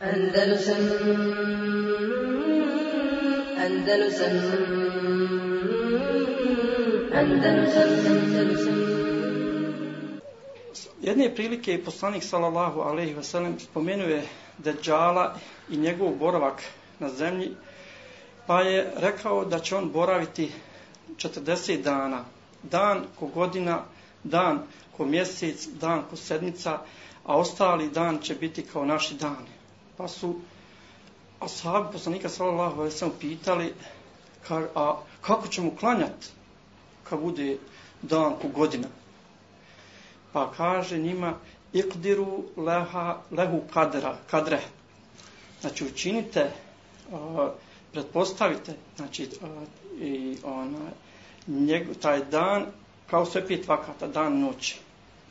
Andalusam Andalusam Andalusam Andalusam Jedne prilike je poslanik sallallahu alejhi ve sellem spomenuje Dejjala i njegov boravak na zemlji, pa je rekao da će on boraviti 40 dana, dan ko godina, dan ko mjesec, dan ko sedmica, a ostali dan će biti kao naši dani. Pa su ashabi poslanika sallallahu alaihi ve sellem pitali kar, a kako ćemo klanjati kad bude dan ko godina? Pa kaže njima ikdiru leha, lehu kadra, kadre. Znači učinite, uh, pretpostavite, znači uh, i ona, njeg, taj dan kao sve pet vakata, dan noći,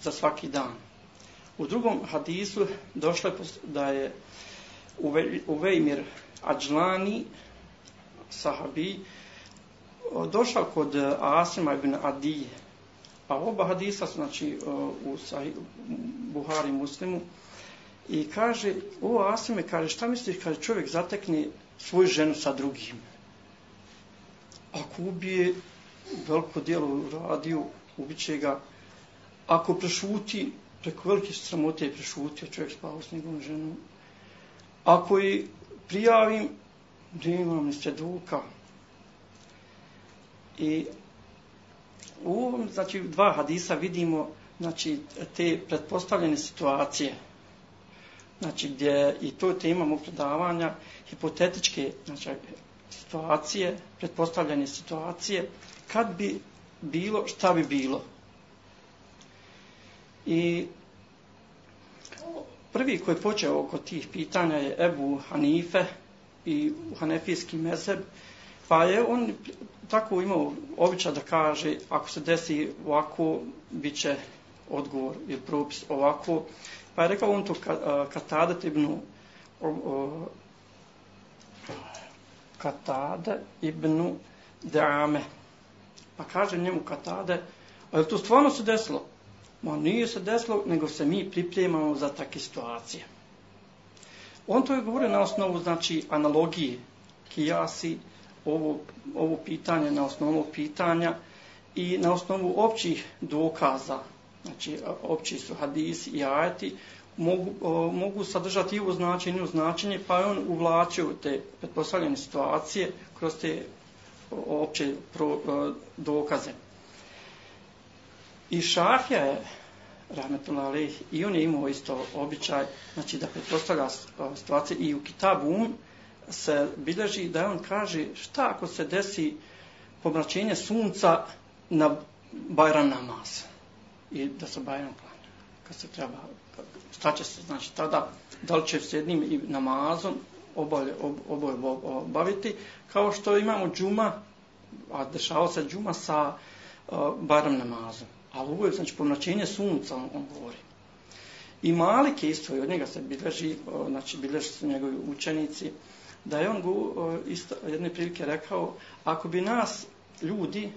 za svaki dan. U drugom hadisu došlo je da je Uvejmir Ađlani, sahabi, došao kod e, Asima ibn Adije. Pa oba hadisa su, znači, u Sahih, Buhari muslimu. I kaže, o Asime, kaže, šta misliš kad čovjek zatekne svoju ženu sa drugim? Ako ubije veliko dijelo radio, ubiće ga. Ako prešuti, preko velike sramote je prešutio čovjek spao s njegovom ženom. Ako i prijavim, da imam ni. I u ovom, znači, dva hadisa vidimo, znači, te pretpostavljene situacije, znači, gdje i to imamo predavanja, hipotetičke, znači, situacije, pretpostavljene situacije, kad bi bilo, šta bi bilo. I prvi koji je počeo oko tih pitanja je Ebu Hanife i Hanefijski mezeb, pa je on tako imao običaj da kaže ako se desi ovako, bit će odgovor ili propis ovako. Pa je rekao on to Katadet ibn Katada ibn Dame. Pa kaže njemu Katade, ali to stvarno se desilo? Ma nije se desilo, nego se mi pripremamo za takve situacije. On to je govorio na osnovu, znači, analogije, kijasi, ovo, ovo pitanje na osnovu pitanja i na osnovu općih dokaza, znači opći su hadisi i ajeti, mogu, o, mogu sadržati i u značenju značenje, pa je on uvlačio te pretpostavljene situacije kroz te opće pro, o, dokaze. I Šafija je, rahmetullah alejh, i on je imao isto običaj, znači da pretpostavlja situacije i u Kitabu Um, se bilježi da on kaže šta ako se desi pomračenje sunca na Bajram namaz i da se Bajram klanja. Kad se treba, šta će se, znači tada, da li će se jednim i namazom oboje, oboje obaviti, kao što imamo džuma, a dešava se džuma sa uh, Bajram namazom. Ali ovo je, znači, pomračenje sunca, on, on govori. I Malik je isto, i od njega se bilježi, znači, bilježi su njegovi učenici, da je on go, isto, jedne prilike rekao, ako bi nas ljudi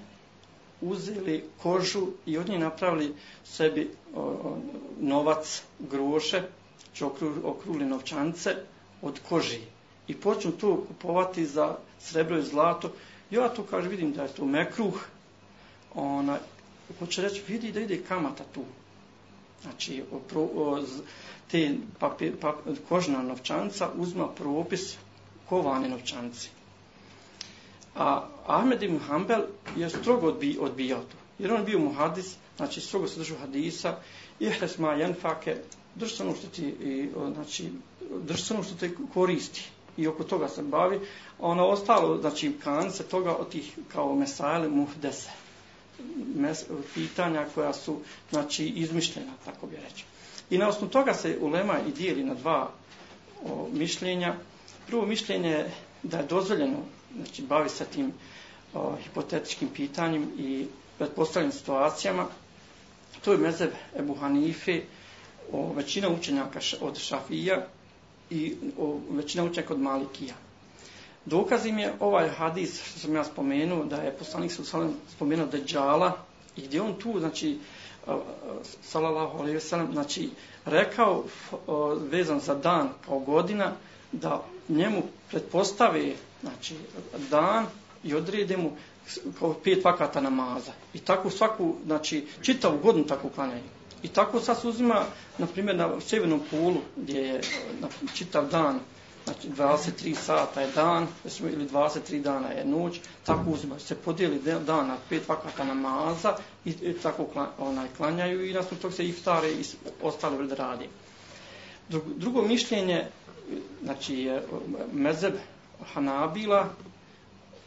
uzeli kožu i od nje napravili sebi o, novac, groše, znači, će okru, okruli novčance od koži i počnu to kupovati za srebro i zlato, ja tu kaže, vidim da je to mekruh, ona, hoće reći, vidi da ide kamata tu. Znači, o, pro, o, te papir, papir, kožna novčanca uzma propis kovane novčanci. A Ahmed ibn Hanbel je strogo odbi, odbijao to. Jer on bio muhadis, znači strogo se držao hadisa, ihres ma jenfake, drž se ono što ti, i, znači, drž se ono što te koristi. I oko toga se bavi. A ono ostalo, znači, kanice toga od tih kao mesajle muhdese. Mes, pitanja koja su, znači, izmišljena, tako bi reći. I na osnovu toga se ulema i dijeli na dva o, mišljenja prvo mišljenje je da je dozvoljeno znači, bavi sa tim o, hipotetičkim pitanjem i predpostavljenim situacijama. To je mezeb Ebu Hanife, o, većina učenjaka od Šafija i o, većina učenjaka od Malikija. Dokazim je ovaj hadis što sam ja spomenuo, da je poslanik sa spomenuo Dejjala I gdje on tu, znači, salallahu alaihi ve sellem, znači, rekao, vezan za dan kao godina, da njemu pretpostave, znači, dan i odrede mu kao pet vakata namaza. I tako svaku, znači, čitavu godinu tako klanjaju. I tako sad se uzima, na primjer, na sjevernom polu, gdje je na čitav dan, znači 23 sata je dan, ili 23 dana je noć, tako uzima, se podijeli dan na pet vakata namaza i, i tako onaj, klanjaju i nasmo tog se iftare i ostale vrde radi. Drugo mišljenje, znači je mezeb Hanabila,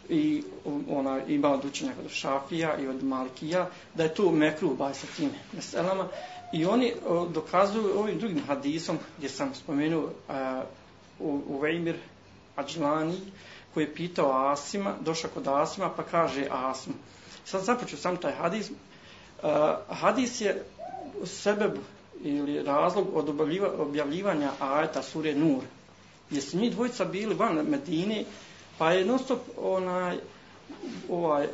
i ona ima od učenja od Šafija i od Malikija, da je to mekru baj sa tim meselama. I oni dokazuju ovim drugim hadisom, gdje sam spomenuo a, u Ađlani, koji je pitao Asima, došao kod Asima, pa kaže Asim. Sad započeo sam taj hadis. Uh, hadis je sebe ili razlog od objavljivanja ajeta sure Nur. Jer su njih dvojica bili van Medine, Pa je non stop onaj, ovaj,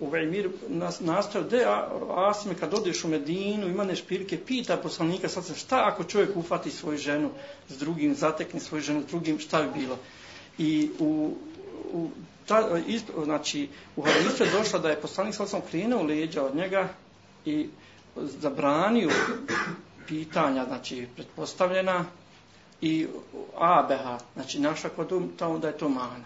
u Vejmir nas, nastavio, da Asime, kad odeš u Medinu, ima nešpirke, pita poslanika, sad se, šta ako čovjek ufati svoju ženu s drugim, zatekne svoju ženu s drugim, šta bi bilo? I u, u ta, isto, znači, u Hadisu je došlo da je poslanik sad sam krenuo leđa od njega i zabranio pitanja, znači, pretpostavljena i abeha, znači, naša kod um, ta onda je to mana.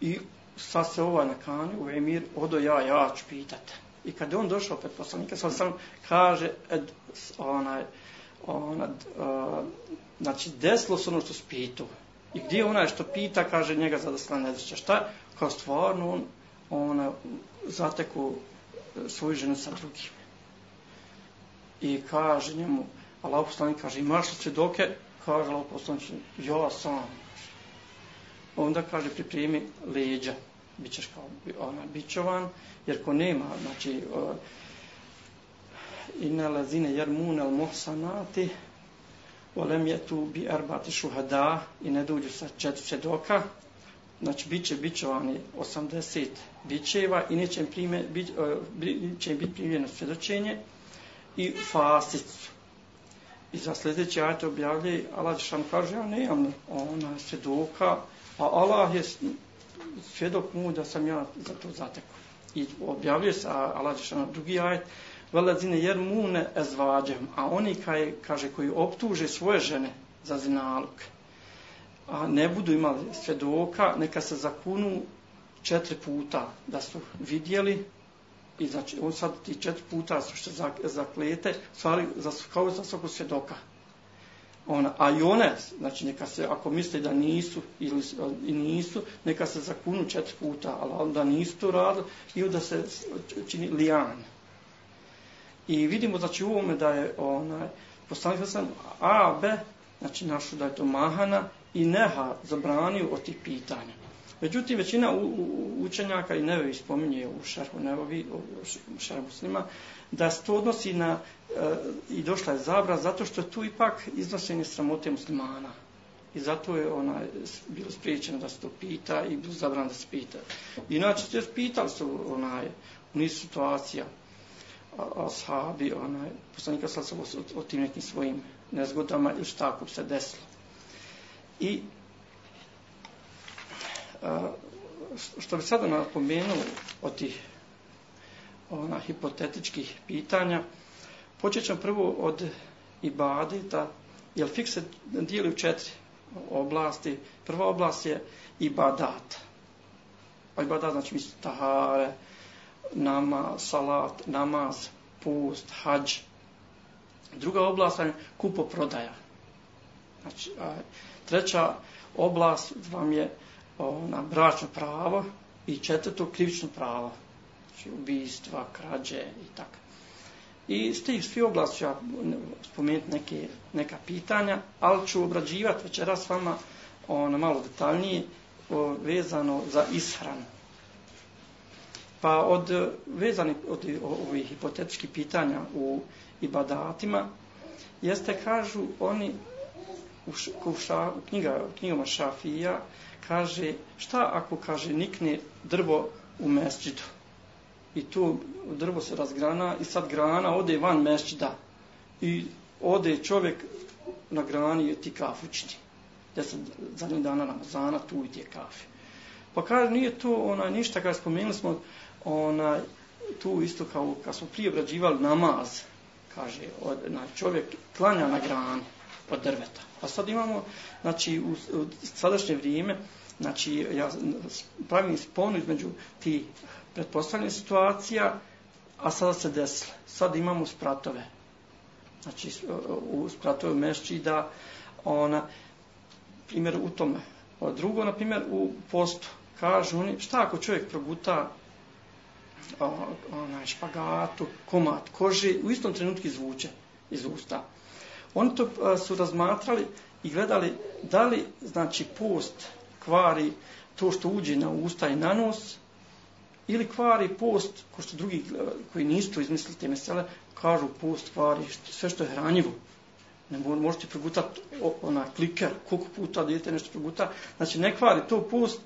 I sad se ovaj nakani u emir, odo ja, ja ću pitati. I kad je on došao pred poslanika, sad sam kaže, ed, onaj, onaj, uh, znači, desilo se ono što spitu. I gdje onaj što pita, kaže njega za da se ne zreće. Šta? Kao stvarno on, ona, zateku e, svoju ženu sa drugim. I kaže njemu, Allah poslanik kaže, imaš li svjedoke? Kaže Allah poslanik, ja sam onda kaže pripremi leđa, bit ćeš kao ona, bićovan, jer ko nema, znači, uh, inna lazine jermune al mohsanati, volem je tu bi erbati šuhada i ne dođu sa četiri svjedoka, znači bit će bićovani 80 bićeva i neće im, prime, bit, uh, neće im biti primljeno svjedočenje i fasicu. I za sljedeći ajte objavljaju, Allah Žešan kaže, ja nemam ona svjedoka, A Allah je svjedok mu da sam ja za to zatekao. I objavljuje se, a Allah je na drugi ajet, velazine jer mune ezvađem, a oni kaj, kaže koji optuže svoje žene za zinalog, a ne budu imali svjedoka, neka se zakunu četiri puta da su vidjeli i znači on sad ti četiri puta su što zaklete, stvari za, kao za svakog svjedoka ona, a i one, znači neka se, ako misle da nisu ili i nisu, neka se zakunu četiri puta, ali onda nisu to radili i onda se čini lijan. I vidimo, znači, u ovome da je onaj, poslanik sam A, B, znači našu da je to Mahana i Neha zabranio od tih pitanja. Međutim, većina učenjaka i Nevevi spominje u šerhu Nevevi, u šerhu muslima, da se to odnosi na, e, i došla je zabra, zato što tu ipak iznošenje sramote muslimana. I zato je ona bilo spriječeno da se to pita i bilo zabran da se pita. Inače, se pitali su onaj, u nisu situacija, ashabi, onaj, poslanika sa o, o tim nekim svojim nezgodama ili šta ako se desilo. I što bi sada napomenuo od tih ona hipotetičkih pitanja. Počet ćemo prvo od ibadeta, jer fik se dijeli u četiri oblasti. Prva oblast je ibadat. Pa ibadat znači misli tahare, nama, salat, namaz, pust, hađ. Druga oblast je kupo-prodaja. Znači, a, treća oblast vam je ona, bračno pravo i četvrto krivično pravo znači ubijstva, krađe i tako. I s tih svi oblasti ću ja spomenuti neke, neka pitanja, ali ću obrađivati večeras s vama ono, malo detaljnije o, vezano za ishranu. Pa od vezani od ovih hipotetičkih pitanja u ibadatima, jeste, kažu oni, u, š, u, ša, u knjiga, knjigama Šafija, kaže, šta ako, kaže, nikne drvo u mesđidu? i tu drvo se razgrana i sad grana ode van mesđida. i ode čovjek na grani je ti kafu čini. sam zadnji dana Ramazana tu i ti je kafe. Pa kaže, nije to ona, ništa, kada spomenuli smo ona, tu isto kao kad smo prije obrađivali namaz, kaže, od, na, čovjek klanja na grani od drveta. A sad imamo, znači, u, u sadašnje vrijeme, znači, ja pravim sponu između ti pretpostavljenih situacija, a sada se desile. Sad imamo spratove. Znači, u spratove mešći da ona, primjer u tome. A drugo, na primjer, u postu. Kažu oni, šta ako čovjek proguta onaj špagatu, komad kože, u istom trenutku izvuče iz usta. Oni to su razmatrali i gledali da li, znači, post kvari to što uđe na usta i na nos, ili kvari post, ko što drugi koji nisu to izmislili te mesele, kažu post kvari sve što je hranjivo. Ne možete progutati ona kliker, koliko puta dijete nešto proguta. Znači, ne kvari to post,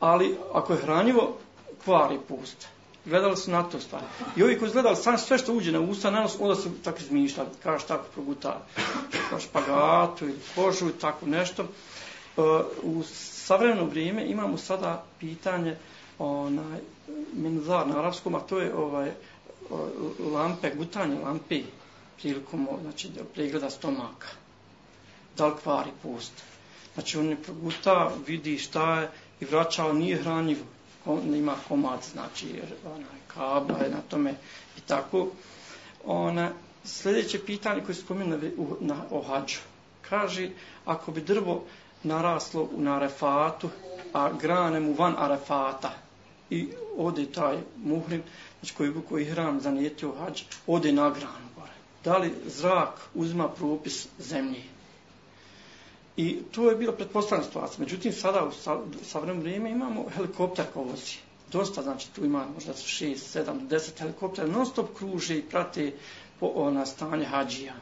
ali ako je hranjivo, kvari post gledali su na to stvari. I ovi koji su gledali sam sve što uđe na usta, na nos, onda su tako izmišljali, kažeš tako proguta špagatu ili kožu i tako nešto. E, u savremeno vrijeme imamo sada pitanje onaj, menuzar na arapskom, a to je ovaj, lampe, gutanje lampe prilikom znači, pregleda stomaka. Da li kvari post? Znači on je proguta, vidi šta je i vraća, nije hranjivo on ima komad, znači onaj kabla je na tome i tako. Ona, sljedeće pitanje koje se u, na ohađu. Kaže, ako bi drvo naraslo u Arefatu, a grane mu van arefata, i ode taj muhrim, znači koji, koji hram zanijetio hađ, ode na granu gore. Da li zrak uzma propis zemlje? I to je bilo pretpostavljena situacija. Međutim, sada u savremenom vrijeme imamo helikopter ko vozi. Dosta, znači tu ima možda 6, 7, 10 helikoptera, non stop kruže i prate po ona stanje hađija.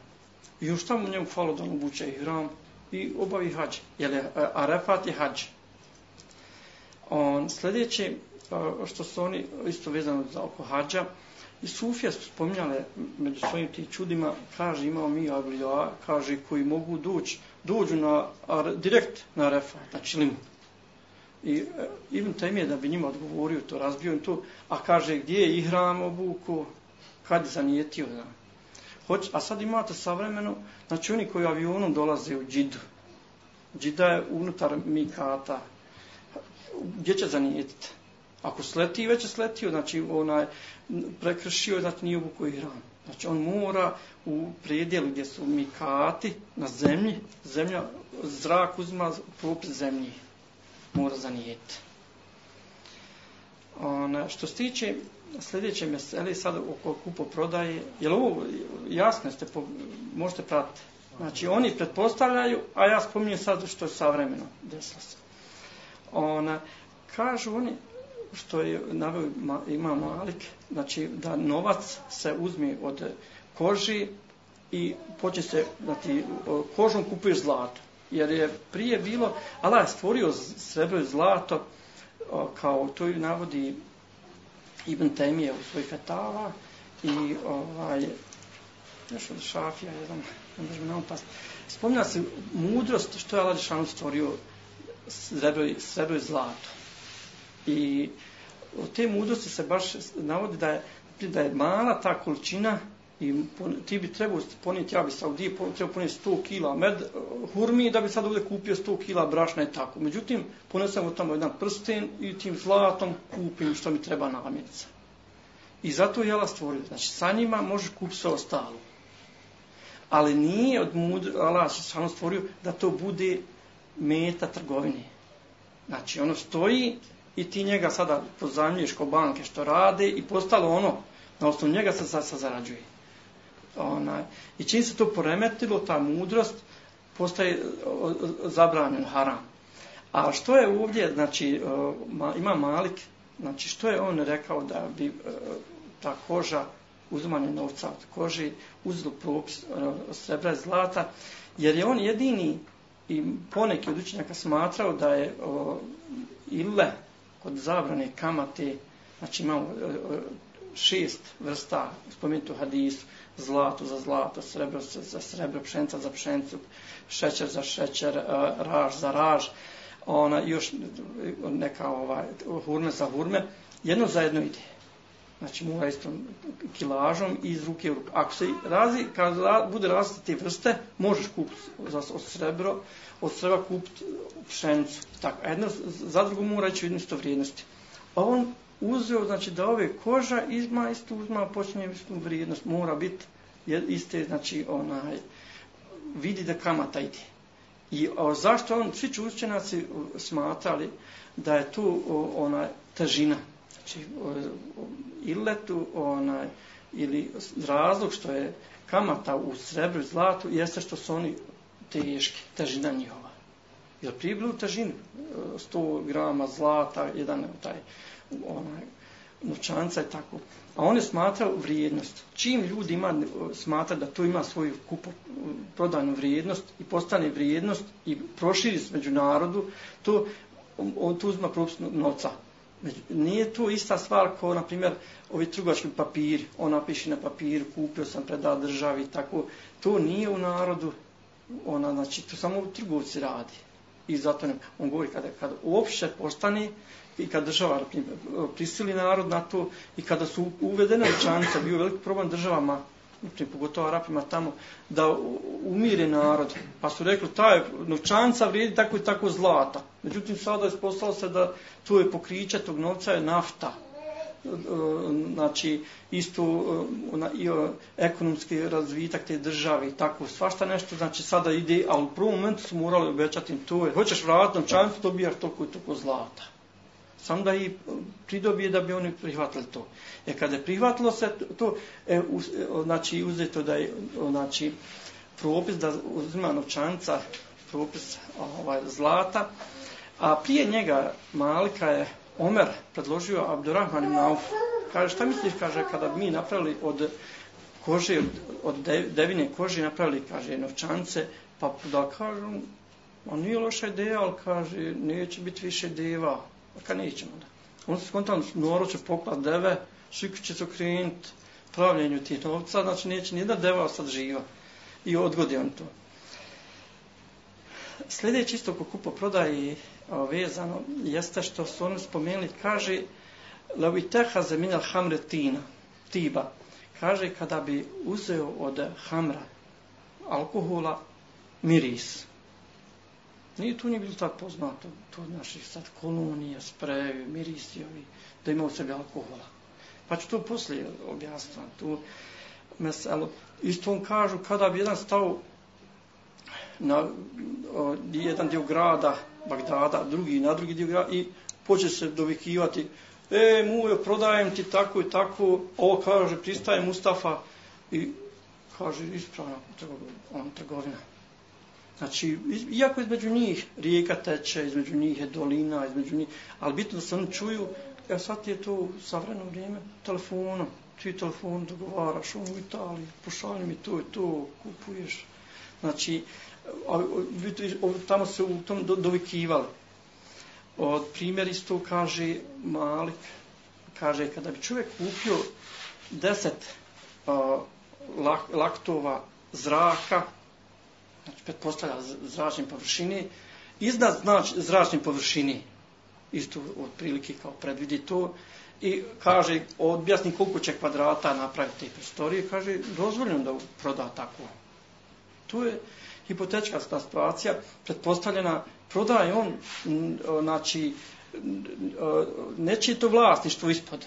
I još tamo njemu falo da obuče i hram i obavi hađ. Jer je e, Arefat je hađ. On, sljedeće, e, što su oni isto vezano za oko hađa, i Sufija su spominjale među svojim ti čudima, kaže imao mi avlija, kaže koji mogu doći dođu na, direkt na refa, na čilimu. I e, Ibn je da bi njima odgovorio to, razbio im to, a kaže gdje je ihram obuku, kad je zanijetio. Da. Hoć, a sad imate savremeno, znači oni koji avionom dolaze u Džidu, Džida je unutar Mikata, gdje će zanijetiti? Ako sleti, već je sletio, znači onaj, prekršio, znači nije obuku ihram. Znači on mora u predjelu gdje su mikati na zemlji, zemlja, zrak uzima propis zemlji. Mora zanijeti. Ona, što se tiče sljedeće mesele, sad oko kupo prodaje, je li ovo jasno ste, po, možete pratiti? Znači oni pretpostavljaju, a ja spominjem sad što je savremeno desilo se. Ona, kažu oni, što je naveo ima Malik, znači da novac se uzme od koži i počne se, znači, kožom kupuješ zlato. Jer je prije bilo, Allah je stvorio srebro i zlato, kao to i navodi Ibn Temije u svoj fetava i ovaj, još od Šafija, jedan, ne možemo nam pasti. Spomnja se mudrost što je Allah Žešanu stvorio srebro, srebro i zlato. I od te mudrosti se baš navodi da je, da je mala ta količina i ti bi trebao ponijeti, ja bi sa ovdje trebao ponijeti 100 kila med, hurmi da bi sad ovdje kupio 100 kila brašna i tako. Međutim, ponesem tamo jedan prsten i tim zlatom kupim što mi treba namjenica. I zato je Allah stvorio. Znači, sa njima možeš kupiti sve ostalo. Ali nije od mudra, Allah se samo stvorio da to bude meta trgovine. Znači, ono stoji i ti njega sada pozajmljuješ ko banke što rade i postalo ono, na osnovu njega se sad zarađuje. Onaj. I čim se to poremetilo, ta mudrost, postaje zabranjen haram. A što je ovdje, znači, ima Malik, znači, što je on rekao da bi e, ta koža, uzmanje novca od koži, uzelo propis e, srebra i zlata, jer je on jedini i poneki od učenjaka smatrao da je o, ille, kod zabrane kamate, znači imamo e, e, šest vrsta, spomenuti u hadisu, zlato za zlato, srebro za srebro, pšenca za pšencu, šećer za šećer, e, raž za raž, ona još neka ovaj, hurme za hurme, jedno za jedno ide. Znači mora istom kilažom i iz ruke u ruku. Ako se razi, kad bude različite te vrste, možeš kupiti za, od srebro, od srebra kupiti pšenicu. Tako, a jedno za drugo mora ići u isto vrijednosti. A on uzeo, znači da ove koža izma isto uzma, počinje istu vrijednost, mora biti iste, znači onaj, vidi da kamata ide. I a zašto on, svi učenjaci smatrali da je tu ona težina, znači iletu onaj, ili razlog što je kamata u srebru i zlatu jeste što su oni teški, težina njihova. Jer pribili u težinu, 100 e, grama zlata, jedan taj onaj, novčanca i tako. A oni smatraju vrijednost. Čim ljudi ima, e, smatra da to ima svoju kupo, prodanu vrijednost i postane vrijednost i proširi se među narodu, to on tu uzma propust novca. Nije to ista stvar kao, na primjer, ovi trgovački papiri. On napiše na papiru, kupio sam, predao državi tako. To nije u narodu, ona, znači, to samo trgovci radi. I zato ne, on govori kada, kada uopšte postane, i kad država prisili narod na to i kada su uvedene učanice, bio veliki problem državama, naprijed, pogotovo Arapima tamo, da umire narod. Pa su rekli, taj novčanca vrijedi tako i tako zlata. Međutim, sada je spostalo se da tu je pokriće tog novca je nafta. E, znači, isto e, ona, i, o, ekonomski razvitak te države i tako, svašta nešto, znači sada ide, ali u prvom momentu su morali obećati to je, hoćeš vratiti novčancu, dobijaš toliko i toliko zlata sam da i pridobije da bi oni prihvatili to. E kada je prihvatilo se to, e, u, e, znači uzeto da je znači, propis da uzima novčanica propis ovaj, zlata, a prije njega Malika je Omer predložio Abdurrahman ibn Auf. Kaže, šta misliš, kaže, kada bi mi napravili od kože, od devine kože napravili, kaže, novčance, pa da kažu, a nije loša ideja, ali kaže, neće biti više deva, kad nećemo da. On se skontan, noro će poklat deve, svi će se okrenuti pravljenju tih novca, znači neće nijedna deva sad živa. I odgodi on to. Sljedeći isto ko kupo prodaje vezano jeste što su oni spomenuli, kaže Levi teha za hamre tina, tiba. Kaže kada bi uzeo od hamra alkohola miris. Nije tu nije bilo tako poznato, to naših sad kolonija, sprevi, mirisi ovi, da ima u sebi alkohola. Pa ću to poslije objasniti. Tu meselo, isto on kažu, kada bi jedan stao na o, jedan dio grada, Bagdada, drugi na drugi dio grada, i poče se dovikivati, e, mujo, prodajem ti tako i tako, ovo kaže, pristaje Mustafa, i kaže, ispravno, on trgovina. Znači, iako između njih rijeka teče, između njih je dolina, između njih, ali bitno da se oni čuju, ja sad je to savremeno vrijeme, telefonom, ti telefon dogovaraš, on u Italiji, pošalj mi to i to, kupuješ. Znači, a, tamo se u tom do, dovikivali. Od primjer isto kaže Malik, kaže, kada bi čovjek kupio deset a, lak, laktova zraka, znači pretpostavlja zračne površine, iznad znači zračne površine, isto otprilike kao predvidi to, i kaže, objasni koliko će kvadrata napraviti te prostorije, kaže, dozvoljeno da proda tako. Tu je hipotečka situacija, pretpostavljena, prodaje on, znači, neće to vlasništvo ispod,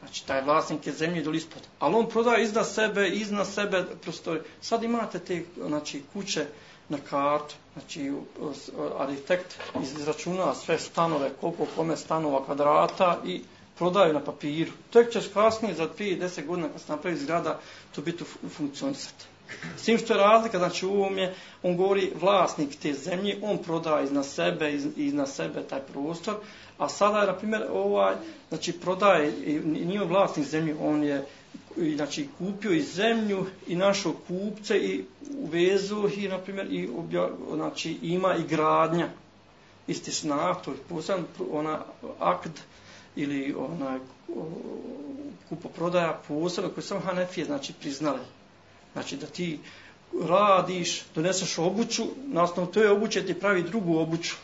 Znači, taj vlasnik je zemlje doli ispod. Ali on prodaje iznad sebe, iznad sebe prostori. Sad imate te znači, kuće na kartu. Znači, arhitekt izračuna sve stanove, koliko kome stanova kvadrata i prodaju na papiru. Tek ćeš kasnije, za 5-10 godina, kad se napravi zgrada, to biti funkcionisati. S tim što je razlika, znači u ovom je, on govori vlasnik te zemlje, on prodaje iznad sebe, iz, iznad sebe taj prostor, a sada je, na primjer, ovaj, znači prodaje, nije vlasnik zemlje, on je, znači, kupio i zemlju i našo kupce i uvezu i, na primjer, i obja, znači, ima i gradnja, isti snah, to je ona, akt, ili onaj kupoprodaja posebno koje samo Hanefije znači priznale. Znači da ti radiš, doneseš obuću, na osnovu toj obuće ti pravi drugu obuću.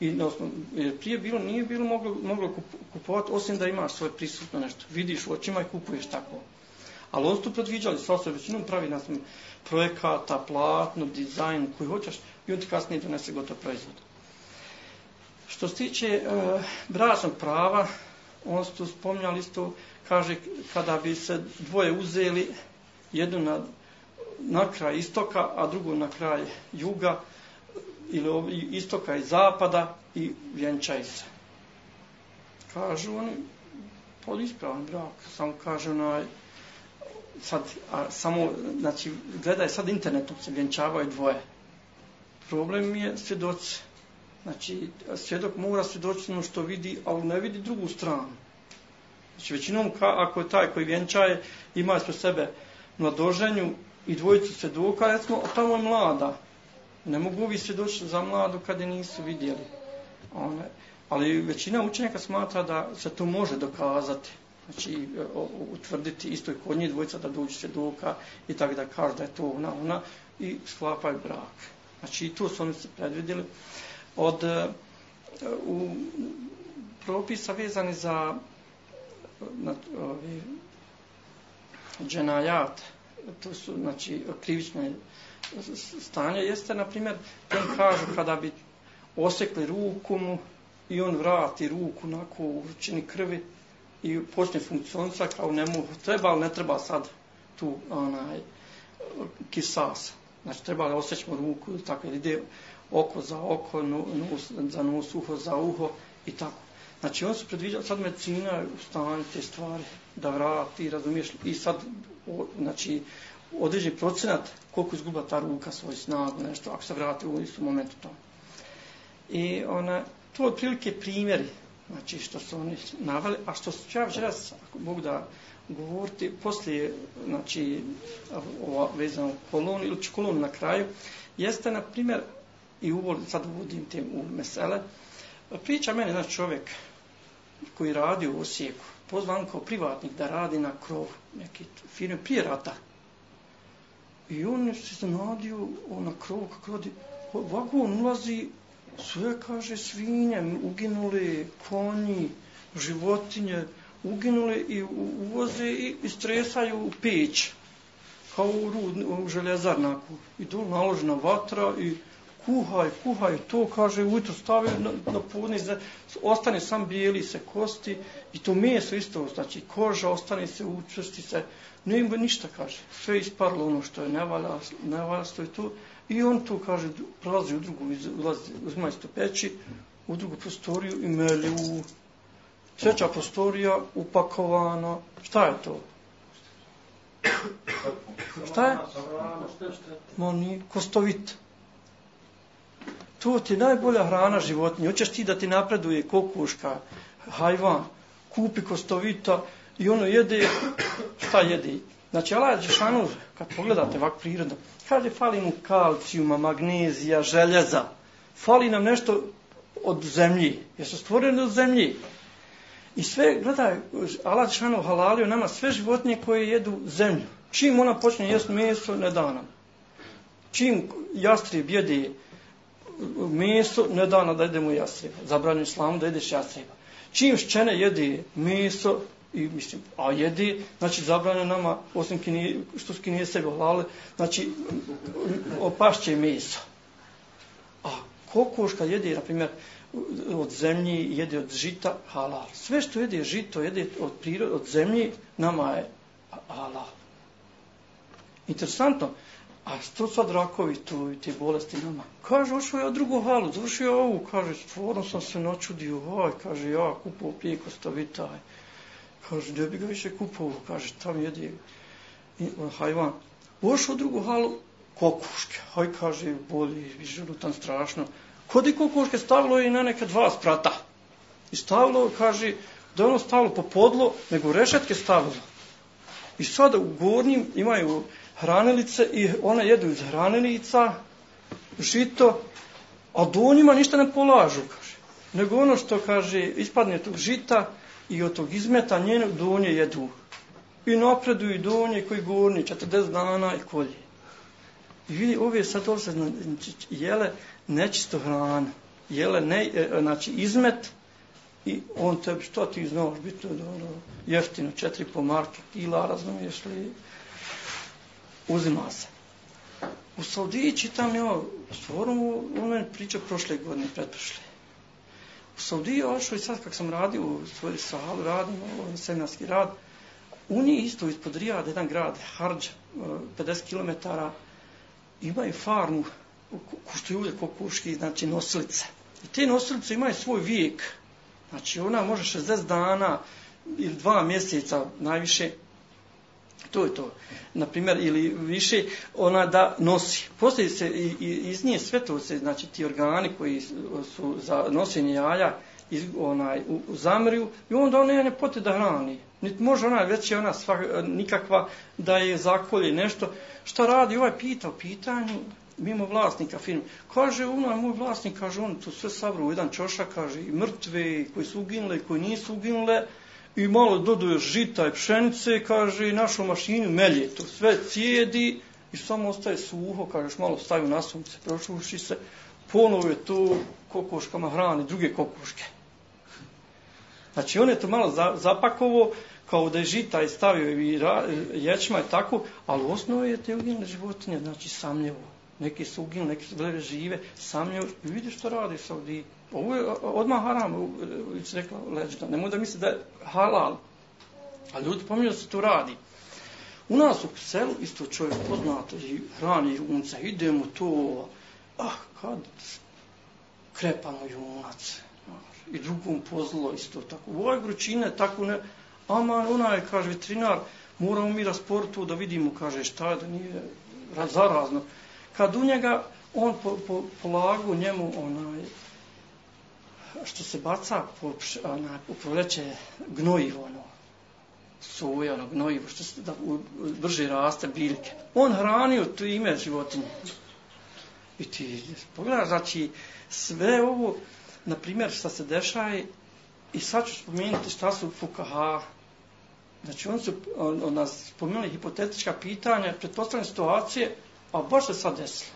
I na osnovu, jer prije bilo, nije bilo moglo, moglo kupovati, osim da imaš svoje prisutno nešto. Vidiš u očima i kupuješ tako. Ali oni su predviđali, sva se većinom pravi na projekata, platno, dizajn, koji hoćeš, i on ti kasnije donese gotov proizvod. Što se tiče e, bračnog prava, on su spomnjali isto, kaže, kada bi se dvoje uzeli, jednu na, na kraj istoka, a drugu na kraj juga, ili istoka i zapada, i vjenčaj se. Kažu oni, pod ispravan brak, samo kažu onaj, sad, a samo, znači, gledaj, sad internetom se vjenčavaju dvoje. Problem je svjedoci. Znači, svjedok mora svjedočiti ono što vidi, ali ne vidi drugu stranu. Znači, većinom, ka, ako je taj koji vjenčaje, ima ispred sebe mladoženju i dvojicu svjedoka, recimo, a tamo je mlada. Ne mogu ovi svjedočiti za mladu kad je nisu vidjeli. One, ali većina učenjaka smatra da se to može dokazati. Znači, e, utvrditi isto i kod njih dvojica da dođu svjedoka i tako da kaže da je to ona, ona i sklapaju brak. Znači, i to su oni se predvidjeli. Od e, u propisa vezani za na, ovi, dženajat, to su, znači, krivične stanje, jeste, na primjer, on kažu kada bi osekli ruku mu i on vrati ruku onako u vrućini krvi i počne funkcionisa kao ne treba, ali ne treba sad tu onaj kisasa. Znači, treba da osjećamo ruku, tako, ide oko za oko, nos, za nos, uho za uho i tako. Znači, on su predviđali, sad medicina u stanju te stvari, da vrati, razumiješ, i sad, o, znači, određen procenat koliko izguba ta ruka svoj snagu, nešto, ako se vrati u istu momentu to. I ona, to je otprilike primjeri, znači, što su oni navali, a što ću ja večeras, ako mogu da govoriti, poslije, znači, ova vezana kolonu, ili ću kolonu na kraju, jeste, na primjer, i uvod, sad uvodim te u mesele, priča mene, znači, čovjek koji radi u Osijeku, pozvan kao privatnik da radi na krov neki firme prije rata, I on se zanadio na krov kako radi. Vagon ulazi, sve kaže svinje, uginuli konji, životinje, uginule i uvoze i istresaju u peć. Kao u, rud, u železarnaku. I dol naložena vatra i kuhaj, kuhaj, to kaže, ujutro stavi na, na podne, ostane sam bijeli se kosti i to meso isto, znači koža ostane se, učvrsti se, ne ima ništa, kaže, sve isparlo ono što je nevalja, nevalja je to, i on tu, kaže, prolazi u drugu, ulazi, uzma isto peći, u drugu prostoriju i meli u treća prostorija, upakovana, šta je to? Šta je? Ma nije, kostovit. To ti je najbolja hrana životinja. Hoćeš ti da ti napreduje kokuška, hajvan, kupi kostovita i ono jede, šta jede? Znači, Allah Đešanu, kad pogledate ovak prirodu, kaže, fali mu kalcijuma, magnezija, željeza. Fali nam nešto od zemlji. Jesu stvoreni od zemlji. I sve, gledaj, Allah Đešanu halalio nama sve životinje koje jedu zemlju. Čim ona počne jest meso, ne da nam. Čim jastrib jede meso, ne da nam da jedemo jastreba. Zabranju islamu da jedeš jastreba. Čim ščene jede meso, i mislim, a jedi, znači zabranju nama, osim kini, što su kinije sebe hlale, znači opašće meso. A kokoška jede, na primjer, od zemlji, jede od žita, halal. Sve što jede žito, jede od prirode, od zemlji, nama je halal. Interesantno. A što sad rakovi tu i te bolesti nama? Kaže, ošao je drugu halu, završio ovu, kaže, stvorno sam se načudio, aj, kaže, ja kupo plijeko stavitaj. Kaže, ne bi ga više kupovao, kaže, tam jedi hajvan. Ošao u drugu halu, kokuške, haj, kaže, boli, želutan strašno. Kod i kokuške stavilo i na neka dva sprata. I stavilo, kaže, da ono stavilo po podlo, nego rešetke stavilo. I sada u gornjim imaju hranilice i one jedu iz hranilica, žito, a do njima ništa ne polažu, kaže. Nego ono što, kaže, ispadne tog žita, i od tog izmeta njenog donje jedu. I napreduju i donje koji gorni, 40 dana i kolje. I vidi, ove sad ovdje znači, jele nečisto hrana. Jele ne, e, znači izmet i on tebi, što ti znaš, bitno da ono, jeftino, četiri po marke, kila, razumiješ li, uzima se. U Saudiji čitam ja, stvarno, on meni priča prošle godine, pretprošle. U Saudiji ošao i sad kak sam radio u svojoj salu, radim, ovaj seminarski rad, u njih isto ispod Rijada, jedan grad, Harđ, e, 50 km, imaju farmu, ko što je uvijek kokuški, znači nosilice. I te nosilice imaju svoj vijek. Znači ona može 60 dana ili dva mjeseca najviše, to je to. Naprimjer, ili više ona da nosi. Poslije se i, i iz nje sve to se, znači ti organi koji su za nosenje jaja, iz, onaj, u, u zamriju, i onda ona ne pote da hrani. Niti može ona, već je ona sva, nikakva da je zakolje nešto. Šta radi? Ovaj pita o pitanju, mimo vlasnika firme. Kaže, ono moj vlasnik, kaže, on tu sve savru u jedan čošak, kaže, i mrtve, i koji su uginule, i koji nisu uginule, i malo doduje žita i pšenice, kaže, i našu mašinu melje, to sve cijedi, i samo ostaje suho, kažeš, malo staju na sunce, prošuši se, ponovo je to kokoškama hrani, druge kokoške. Znači, on je to malo zapakovo, kao da je žita i stavio i ječma i tako, ali u osnovi je te uginule životinje, znači samljevo. Neki su uginuli, neki su bile žive, samljevo. I vidi što radi Saudi. Ovo je odmah haram, već rekla leđna. Nemoj da misli da je halal. A ljudi pominju da se to radi. U nas u selu isto čovjek poznato i hrani junca, idemo to, ah, kad krepamo junac, i drugom pozlo isto tako. U ovoj vrućine tako ne, ama je kaže veterinar, moramo mi rasportu da vidimo, kaže, šta je da nije zarazno. Kad u njega, on po, po, polagu njemu, onaj, što se baca po, ona, u proleće gnojivo, ono, soja, ono, gnojivo, što se da u, brže raste biljke. On hranio tu ime životinje. I ti pogledaš, znači, sve ovo, na primjer, šta se dešaje, i sad ću spomenuti šta su fukaha, Znači, oni su on, on nas spomenuli hipotetička pitanja, pretpostavljene situacije, a baš se sad desilo.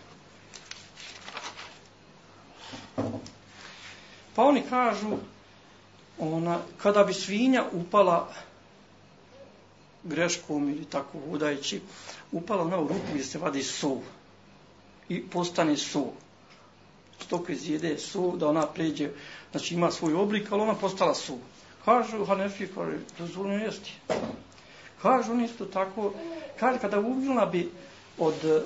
Pa oni kažu, ona, kada bi svinja upala greškom ili tako udajući, upala na ruku gdje se vadi sov i postane sov. Stok izjede sov da ona pređe, znači ima svoj oblik, ali ona postala sov. Kažu Hanefi, pa kaže, dozvoljeno jesti. Kažu oni isto tako, kaže, kada umrla bi od,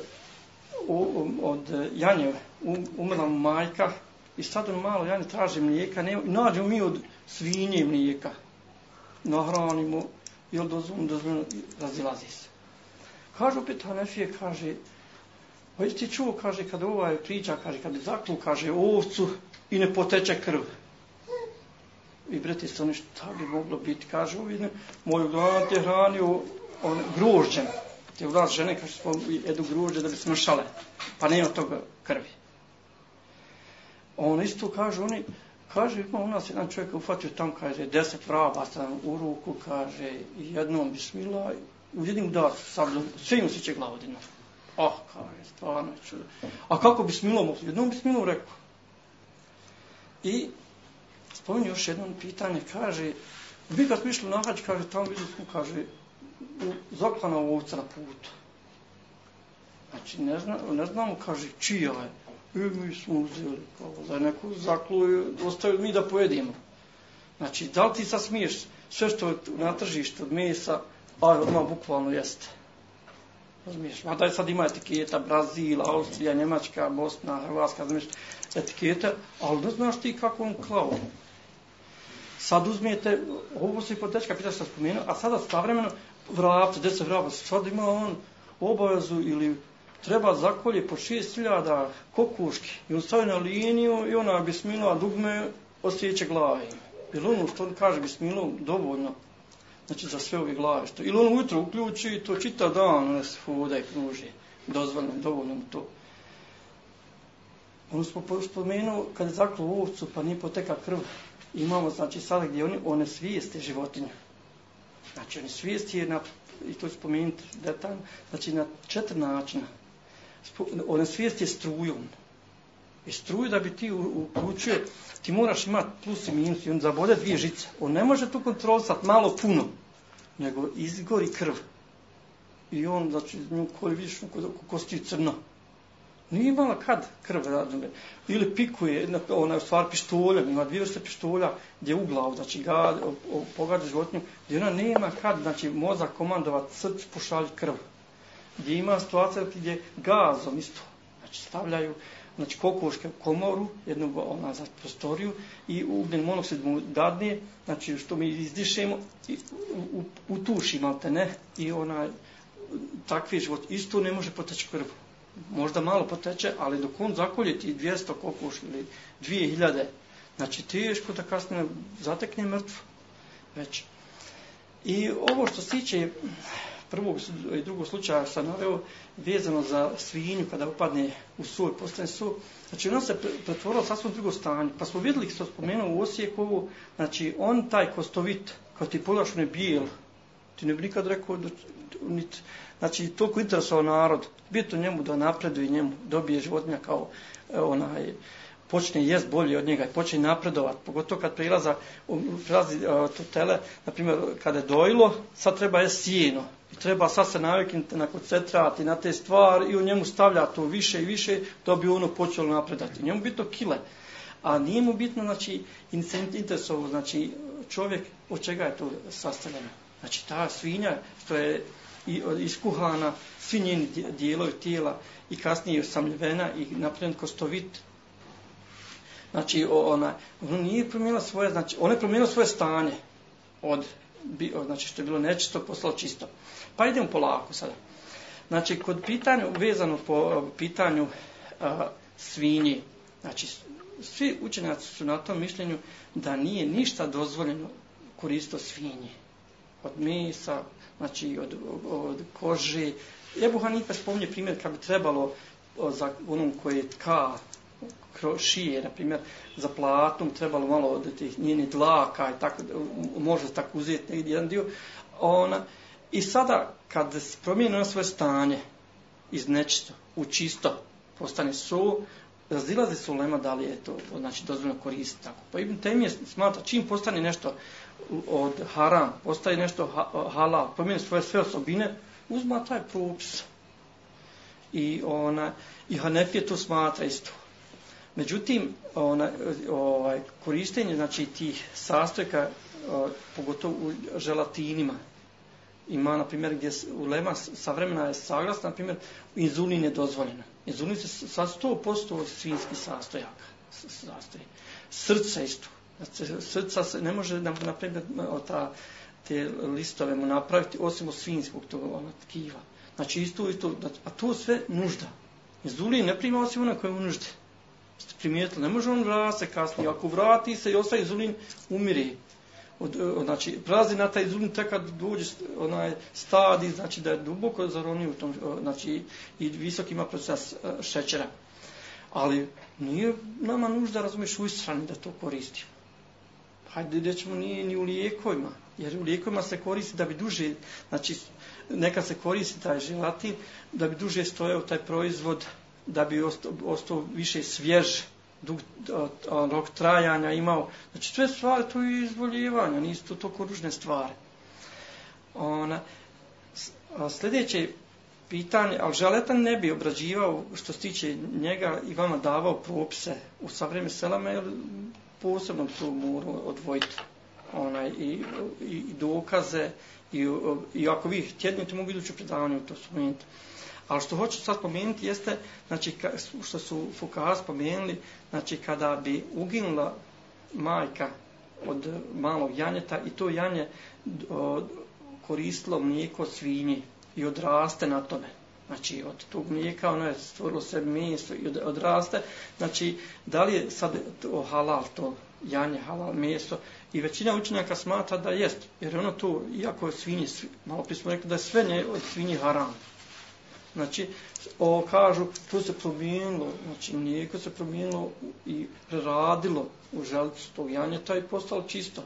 od janje um, umrla majka i sad on malo ne tražim mlijeka, ne, nađemo mi od svinje mlijeka, nahranimo jel dozvom, dozvom, razilazi se. Kažu opet Hanefije, kaže, pa već ti čuo, kaže, kad ovaj priča, kaže, kad zaklu, kaže, ovcu i ne poteče krv i breti se oni šta bi moglo biti, kaže uvidno, moju glavu te hranio on, gružđem, te vlast žene kaže jedu gružđe da bi smršale, pa nema toga krvi. On isto kaže, oni, kaže, ima u nas jedan čovjek ufatio tam, kaže, deset vraba sam u ruku, kaže, jednom bismila, u jednim udar, sad, sve im se će glavu dinu. Oh, ah, kaže, stvarno je čudo. A kako bismilom, jednom bismilom rekao. I spominje još jedno pitanje, kaže, vi kad smo išli na hađ, kaže, tamo vidio smo, kaže, zaklana ovca na putu. Znači, ne, zna, ne znamo, kaže, čija je. I mi smo uzeli, kao, za neku zakluju, ostavili mi da pojedimo. Znači, da li ti sad smiješ sve što je na tržištu od mesa, a odmah bukvalno jeste. Razumiješ, mada je sad ima etiketa Brazil, Austrija, Njemačka, Bosna, Hrvatska, razumiješ, etiketa, ali ne znaš ti kako on klao sad uzmijete, ovo se hipotečka pita što sam spomenuo, a sada stavremeno vrapce, gdje se vrapce, sad ima on obavezu ili treba zakolje po 6000 kokuški i on stavi na liniju i ona bismila dugme osjeće glave. Ili ono što on kaže bismilo dovoljno, znači za sve ove glave. Što, ili on ujutro uključi i to čita dan, ona se hoda i kruži, dozvoljno, dovoljno to. Ono smo spomenuo, kada je zaklo ovcu, pa nije poteka krv, imamo, znači, sada gdje oni, one svijeste životinje. Znači, oni svijesti je na, i to spomenuti detaljno, znači, na četiri načina. One svijest je strujom. I struju da bi ti uključio, ti moraš imati plus i minus i on zabode dvije žice. On ne može tu kontrolisati malo puno, nego izgori krv. I on, znači, nju koji vidiš u kosti crno. Nije imala kad krv radile. Ili pikuje, ona je stvar pištolja, ima dvije vrste pištolja gdje u glavu, znači ga pogađa životinju, gdje ona nema kad, znači mozak komandovat srč pošalji krv. Gdje ima situacija gdje gazom isto, znači stavljaju, znači kokoške u komoru, jednu ona za prostoriju i ugljen monoksid mu dadne, znači što mi izdišemo, i, u, u, utuši malte ne, i ona takvi život isto ne može poteći krv. možda malo poteče, ali dok on zakolje ti 200 kokoš ili 2000, znači teško da kasnije zatekne mrtvo. Već. I ovo što se tiče prvog i drugog slučaja sam naveo vezano za svinju kada upadne u soj, postane su, znači ona se pretvorila sasvom drugo stanje. Pa smo vidjeli, što spomenuo u Osijekovu, znači on taj kostovit, kad ti pogledaš on je bijel, ti ne bi nikad rekao da, niti, znači toliko interesovao narod, bitno njemu da napreduje njemu, dobije životinja kao e, onaj, počne jest bolje od njega i počne napredovati, pogotovo kad prilaza, prilazi e, uh, to tele, na primjer, kada je dojilo, sad treba je sjeno. I treba sad se naviknuti na koncentrati na te stvari i u njemu stavlja to više i više, da bi ono počelo napredati. Njemu bitno kile. A nije mu bitno, znači, interesovo, znači, čovjek, od čega je to sastavljeno. Znači, ta svinja, što je i iskuhana, svi njeni dijelovi tijela i kasnije osamljivena i napravljen kostovit. Znači, ona, ona nije promijenila svoje, znači, ona je promijenila svoje stanje od, od, znači, što je bilo nečisto, poslalo čisto. Pa idemo polako sada. Znači, kod pitanja, vezano po pitanju a, svinji, znači, svi učenjaci su na tom mišljenju da nije ništa dozvoljeno koristo svinje. Od mesa, znači od, od kože. Ebu Hanife spominje primjer kad bi trebalo za onom koji je tka, šije, na primjer, za platnom trebalo malo od tih njenih dlaka i tako, može tako uzeti jedan dio. Ona, I sada, kad se promijeni na ono svoje stanje iz nečisto u čisto, postane su, razilazi su lema da li je to znači, dozvoljno koristiti. Tako. Pa Ibn Temije smatra, čim postane nešto od haram, postaje nešto halal, promijeni svoje sve osobine, uzma taj propis. I, ona, i Hanefije to smatra isto. Međutim, ona, ovaj, koristenje znači, tih sastojka, pogotovo u želatinima, ima, na primjer, gdje ulema savremena je saglasna, na primjer, inzulin je dozvoljena. Inzulin se sa 100% svinski sastojaka. Sastoji. Srce isto. Znači, srca se ne može na primjer, ta, te listove mu napraviti osim od svinskog tog ona, tkiva. Znači isto, isto, znači, a to sve nužda. Inzulin ne prima osim ona koja je u nužde. Ste primijetili, ne može on vrati se kasnije. Ako vrati se i ostaje inzulin, umiri. Od, e, znači, praznina na taj tek kad dođe onaj stadi, znači da je duboko zaronio u tom, e, znači i visok ima proces e, šećera. Ali nije nama nužda, razumiješ, u istrani da to koristimo hajde da ćemo nije ni u lijekovima, jer u lijekovima se koristi da bi duže, znači neka se koristi taj želatin, da bi duže stojao taj proizvod, da bi ostao, ostao više svjež, dug, rok trajanja imao. Znači sve stvari to je izvoljevanje, nisu to toliko ružne stvari. Ona, sljedeće pitanje, ali želetan ne bi obrađivao što se tiče njega i vama davao propise u savreme selama, jer posebno tu moru odvojiti onaj, i, i, i dokaze i, i ako vi htjednete mogu idući predavanje to spomenuti. Ali što hoću sad spomenuti jeste, znači, što su Fukara spomenuli, znači kada bi uginula majka od malog janjeta i to janje o, koristilo mlijeko svinji i odraste na tome. Znači, od tog mlijeka ono je stvorilo se meso i odraste. Znači, da li je sad to halal, to janje, halal meso? I većina učenjaka smatra da jest. Jer ono to, iako je svinje, malo prije smo rekli da je sve nje od svinje haram. Znači, ovo kažu, tu se promijenilo, znači, mlijeko se promijenilo i preradilo u želicu tog janjeta i postalo čisto.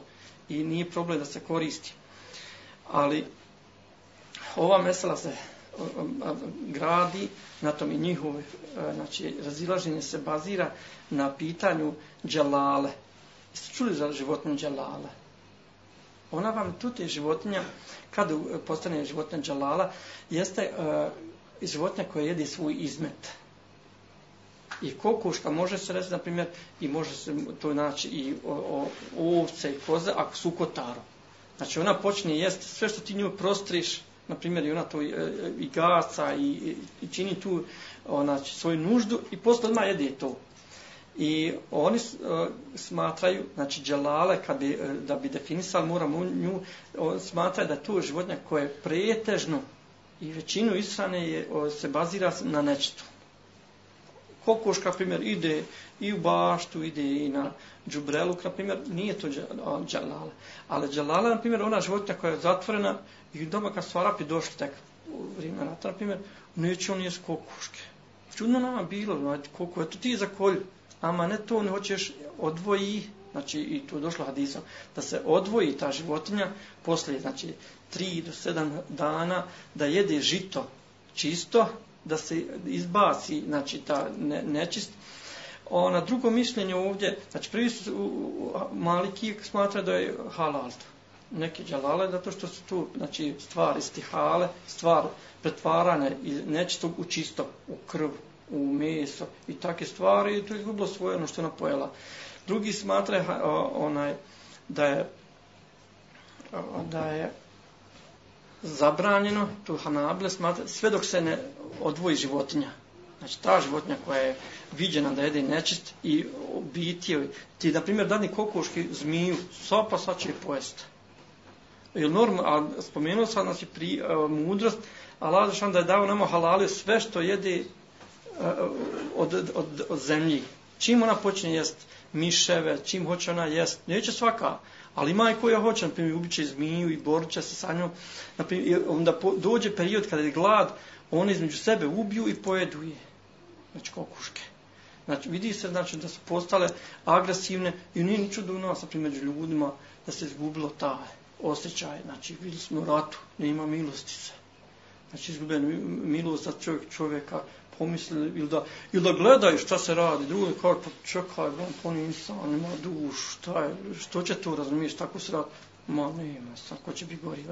I nije problem da se koristi. Ali, ova mesela se gradi, na tom i njihove, znači, razilaženje se bazira na pitanju dželale. Jeste čuli za životinju dželale? Ona vam, tu te životinja, kada postane životinja dželala, jeste uh, životinja koja jede svoj izmet. I kokoška može se reći, na primjer, i može se to naći i o, o, ovce i koze, ako su kotaru. Znači ona počne jesti sve što ti nju prostriš, na primjer, i ona to i, i gaca i, i, čini tu ona, svoju nuždu i posle odmah jede to. I oni uh, smatraju, znači dželale, kad bi, uh, da bi definisali, moramo nju, on smatraju da to životinja koja je pretežno i većinu israne je, o, se bazira na nečitu. Kokoška, primjer, ide i u baštu, ide i na džubrelu, na primjer, nije to džalala. Ali džalala, na primjer, ona životinja koja je zatvorena i doma kad su Arapi došli tek u vrijeme rata, na primjer, neće on jest kokoške. Čudno nama bilo, znači, koliko je to ti za kolju ama ne to ne hoćeš odvoji, znači i tu je došlo hadisom, da se odvoji ta životinja poslije, znači, 3 do 7 dana, da jede žito čisto, da se izbaci, znači, ta ne, nečist. O, na drugo mišljenje ovdje, znači, prvi su maliki smatra da je halal neki džalale, zato što su tu, znači, stvari stihale, stvar pretvarane iz nečistog u čisto, u krv, u meso i takve stvari i to je izgubilo svoje ono što ona pojela. Drugi smatra onaj da je da je zabranjeno, tu Hanabile smatra, sve dok se ne odvoji životinja. Znači, ta životinja koja je viđena da jede nečist i biti joj, ti, na primjer, dadni kokoški zmiju, sopa sad će je pojesti. Jer norma, a spomenuo sam, znači, pri, a, mudrost, Allah zašan da je dao nama halali sve što jede e, od, od, od zemlji. Čim ona počne jest miševe, čim hoće ona jest, neće svaka, ali majko ja hoće, na primjer, ubiće zmiju i borča se sa njom. Na primjer, onda po, dođe period kada je glad, oni između sebe ubiju i pojedu je. Znači, kokuške. Znači, vidi se znači, da su postale agresivne i nije niču do nas, na primjer, među ljudima, da se izgubilo ta osjećaj. Znači, bili smo ratu, nema milosti se. Znači, izgubljeno milost za čovjek, čovjeka, pomislili ili da, ili da gledaju šta se radi. Drugi kao, pa čekaj, on po insan, nema duš, šta je, što će to razumiješ, tako se radi. Ma nema, sad ko će biti gori.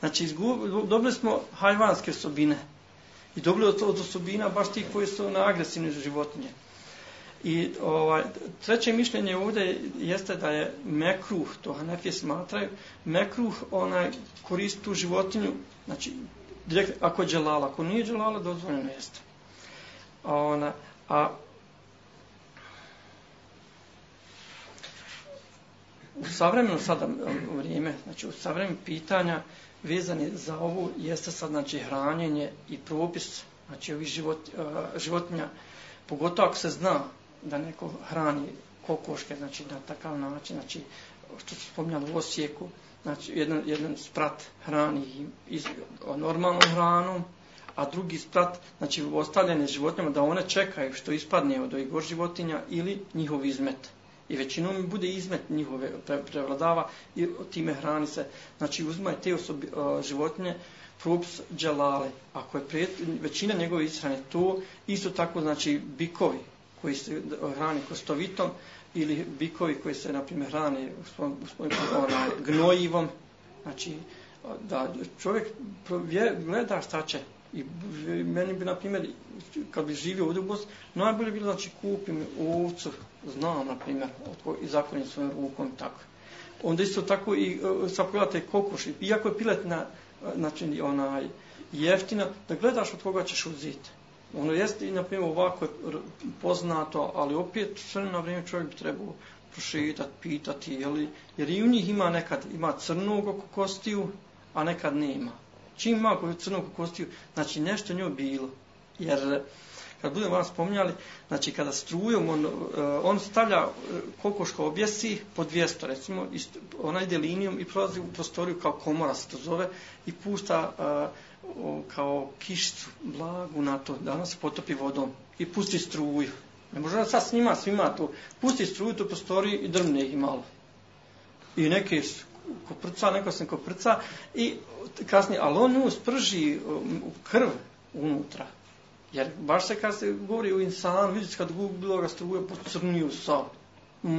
Znači, izgubili, dobili smo hajvanske osobine. I dobili od, od osobina baš tih koji su na agresivne životinje. I ovaj, treće mišljenje ovdje jeste da je mekruh, to Hanefije smatraju, mekruh onaj koristi tu životinju, znači, direkt, ako je dželala, ako nije dželala, dozvoljeno jeste ona, a u savremenu sada um, vrijeme, znači u savremenu pitanja vezani za ovu jeste sad znači hranjenje i propis znači ovih život, uh, životinja, pogotovo ako se zna da neko hrani kokoške, znači na takav način, znači što se spominjalo u Osijeku, znači jedan, jedan sprat hrani iz, normalnom hranom, a drugi sprat, znači ostavljanje životinjama da one čekaju što ispadne od ovih životinja ili njihov izmet. I većinom bude izmet njihove pre, prevladava i time hrani se. Znači uzmaju te osobi, a, životinje props dželale. Ako je pre, većina njegove ishrane to, isto tako znači bikovi koji se e, hrani kostovitom ili bikovi koji se, na primjer, hrane onaj, gnojivom. Znači, da čovjek gleda šta će I meni bi, na primjer, kad bi živio ovdje u Bosni, najbolje bilo, znači, kupim ovcu, znam, na primjer, i zakonim svojom rukom, tako. Onda isto tako i e, uh, sad pogledate kokoš, iako je piletna, e, znači, onaj, jeftina, da gledaš od koga ćeš uzeti. Ono jeste i, na primjer, ovako je poznato, ali opet sve na vrijeme čovjek bi trebao prošetati, pitati, jeli, jer i u njih ima nekad, ima crnog oko kostiju, a nekad nema čim ima koju crnu kostiju, znači nešto njoj bilo. Jer eh, kad budemo vam spominjali, znači kada strujom, on, eh, on stavlja eh, uh, kokoško objesi po 200, recimo, ona ide linijom i prolazi u prostoriju kao komora se to zove i pušta uh, kao kišcu blagu na to, da ona se potopi vodom i pusti struju. Ne može sad snima svima to. Pusti struju to prostori i drmne ih malo. I neke koprca, neko sam koprca i kasnije, ali on nju sprži um, u krv unutra. Jer baš se kad se govori o insanu, vidite kad bilo ga struje, pocrnio sav.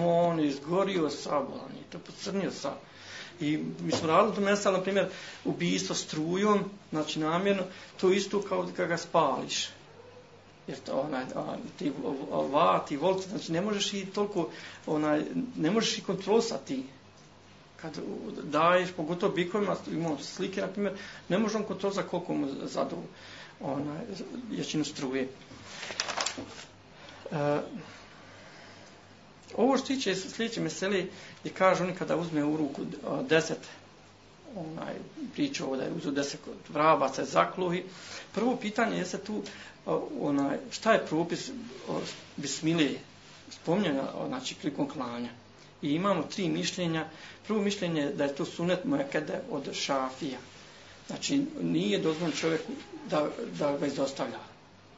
On je izgorio sam, on je to pocrnio sam. I mi smo radili to mjesta, na primjer, ubijstvo strujom, znači namjerno, to isto kao kad ga spališ. Jer to, onaj, ti vati, volci, znači ne možeš i toliko, onaj, ne možeš i kontrolisati kad daješ, pogotovo bikovima, imamo slike, na primjer, ne možemo kontrolisati koliko mu zadu onaj, jačinu struje. E, ovo što tiče sljedeće meseli je kažu oni kada uzme u ruku e, deset onaj priča ovo da je uzu deset vrabaca zakluhi. Prvo pitanje jeste tu e, onaj, šta je propis e, bismilije spomnjena znači prilikom klanja. I imamo tri mišljenja. Prvo mišljenje je da je to sunet mojekede od šafija. Znači, nije dozvoljeno čovjeku da, da ga izostavlja.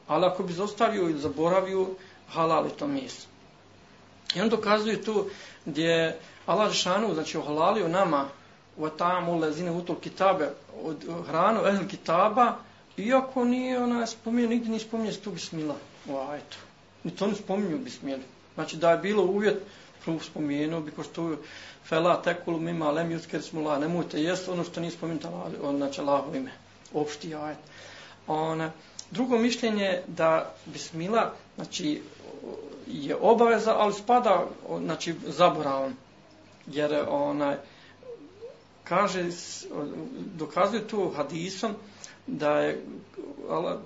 Ali ako bi izostavio ili zaboravio, halal je to mjesto. I on dokazuje tu gdje Allah Žešanu, znači ohalalio nama u atamu lezine utol kitabe od hranu ehl kitaba, iako nije ona spominje, nigdje nije spominje tu bismila u ajetu. Ni to ne spominju bismili. Znači da je bilo uvjet, prvo spomenuo bi ko što fela tekul mima lem jutker smula, nemojte jest ono što nije spomenuto, znači Allahovo ime, opšti ajet. Ona, drugo mišljenje da bismila, znači je obaveza, ali spada znači zaboravom. Jer ona kaže dokazuje tu hadisom da je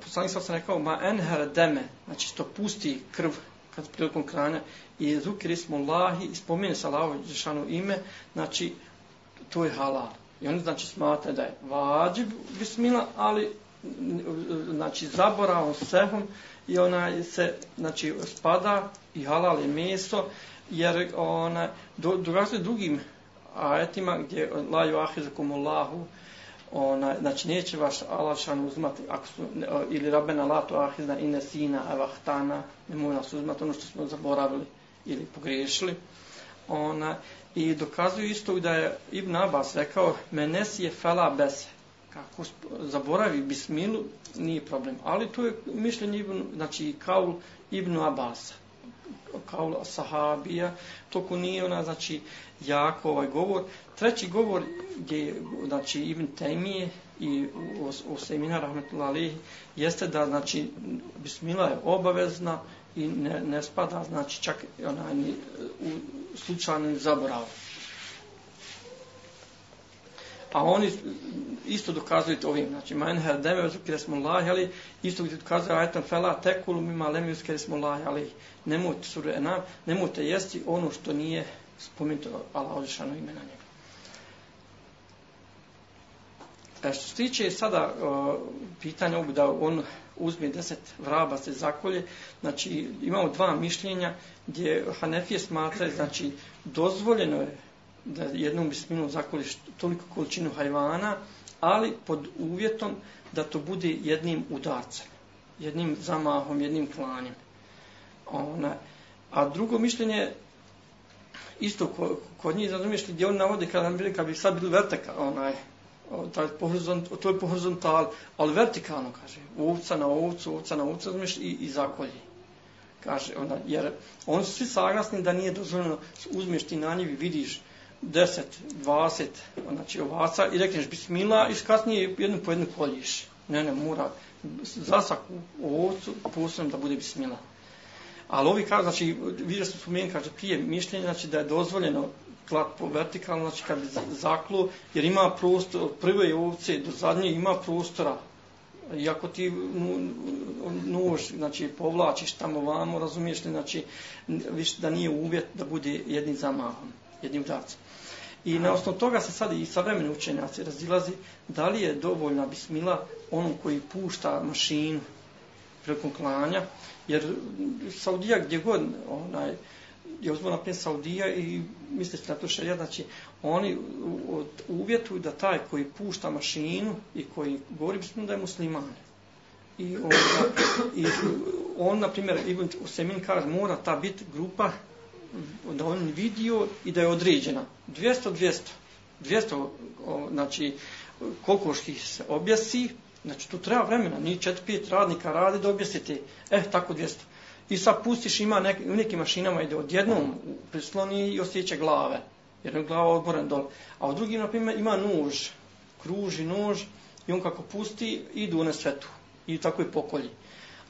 poslanik sam rekao ma enher deme, znači što pusti krv kad prilikom kranja i zukir smo Allahi i spomene sa Allahom Žešanu ime, znači to je halal. I oni znači smatra da je vađib bismila, ali znači zaboravom sehom i ona se znači spada i halal je meso jer ona do, dokazuje drugim ajetima gdje la yuahizukum Allahu ona znači neće vaš Allah uzmati ako su ili rabbena lato ahizna inna sina avahtana ne može nas uzmati ono što smo zaboravili ili pogriješili ona i dokazuju isto da je Ibn Abbas rekao menes je fala bese kako zaboravi bismilu, nije problem. Ali to je mišljenje Ibn, znači kaul Ibn Abasa, kaul sahabija, toko nije ona, znači, jako ovaj govor. Treći govor gdje, znači, Ibn Temije i u, u semina Rahmetullah jeste da, znači, bismila je obavezna i ne, ne spada, znači, čak onaj, ni, u slučajni zaborav. A oni isto dokazuju to ovim, znači, man her deme uzukire smo lahi, ali isto gdje dokazuje ajetom fela tekulu mima lemi uzukire smo lahi, ali nemojte suru enam, nemojte jesti ono što nije spomenuto Allah odrešano ime na njega. E, što se tiče sada o, pitanja ovog da on uzme deset vraba se zakolje, znači imamo dva mišljenja gdje Hanefije smatraju, znači dozvoljeno je da jednom bisminu zakoliš toliko količinu hajvana, ali pod uvjetom da to bude jednim udarcem, jednim zamahom, jednim klanjem. Ona, a drugo mišljenje, isto kod njih razumiješ gdje oni navode kada bi, kad bi sad bili vertika, onaj, taj horizont, to je po horizontal, ali vertikalno, kaže, ovca na ovcu, ovca na ovcu, razumiješ, i, i zakolji. Kaže, ona, jer oni su svi saglasni da nije dozvoljeno, uzmeš ti na njivi, vidiš, 10, 20, znači ovaca i rekneš bismila i kasnije jednu po jednu koljiš. Ne, ne, mora za svaku ovcu posebno da bude bismila. Ali ovi kaže, znači, vidio sam spomenuti, kaže, prije mišljenja, znači, da je dozvoljeno klat po vertikalno, znači, kad bi zaklo, jer ima prostor, prve ovce do zadnje ima prostora. Iako ti nož, znači, povlačiš tamo vamo, razumiješ li, znači, viš da nije uvjet da bude jednim zamahom, jednim udarcem. I na osnovu toga se sad i savremeni učenjaci razilazi da li je dovoljna bismila onom koji pušta mašinu prilikom klanja, jer Saudija gdje god onaj, je uzmano naprijed Saudija i mislite na to šarija, znači oni uvjetuju da taj koji pušta mašinu i koji govori bismo da je musliman. I on, i on na primjer, Ibn Usemin kaže, mora ta biti grupa da on vidio i da je određena. 200, 200. 200, znači, kokoških se objasi, znači tu treba vremena, ni 4-5 radnika radi da objasite, eh, tako 200. I sad pustiš, ima nek, u nekim mašinama ide odjednom prisloni i osjeća glave, jer je glava odboren dole. A u drugim, na primjer, ima nož, kruži nož i on kako pusti, idu na svetu i tako i pokolji.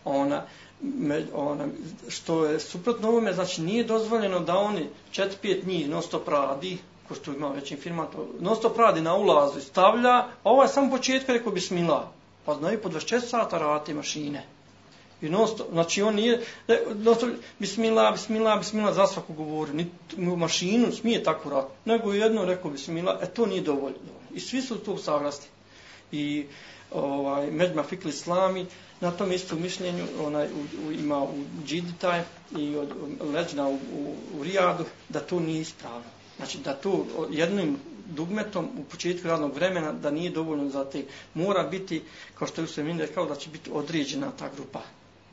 Ona, me, ona, što je suprotno ovome, znači nije dozvoljeno da oni 4-5 njih non stop radi, ko što ima većim firma, to non stop radi na ulazu i stavlja, a ovo je samo početka rekao bismillah. Pa znaju po 24 sata raditi mašine. I non stop, znači on nije, non stop, bismillah, bismillah, bismillah, za svaku govori, ni mašinu smije tako rad, nego jedno rekao bismillah, e to nije dovoljno. I svi su tu saglasni. I ovaj, Međma Fikli Islami, na tom istom mišljenju onaj, u, u, ima u Džiditaj i od Leđna u, u, u Rijadu, da to nije ispravno. Znači da to jednim dugmetom u početku radnog vremena da nije dovoljno za te. Mora biti, kao što je Usremin rekao, da će biti određena ta grupa.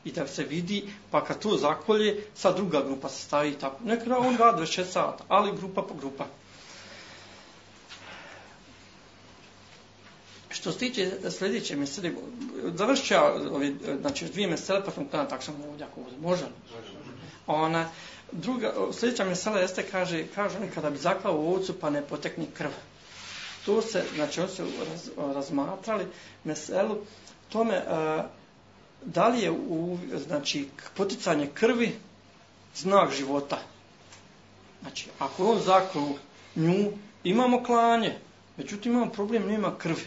I da se vidi, pa kad to zakolje, sa druga grupa se stavi tako. Nekada on radi 26 sata, ali grupa po grupa. Što se tiče sljedeće mesele, završit ću ja ove, znači, dvije mesele, pa sam kada tako sam ovdje, ako ovdje. Može? Ona, druga, sljedeća mesela jeste, kaže, kaže on, kada bi zaklao u ovcu, pa ne potekni krv. To se, znači, oni su raz, razmatrali meselu, tome, uh, da li je u, znači, poticanje krvi znak života. Znači, ako on zaklao nju, imamo klanje, međutim imamo problem, nema krvi.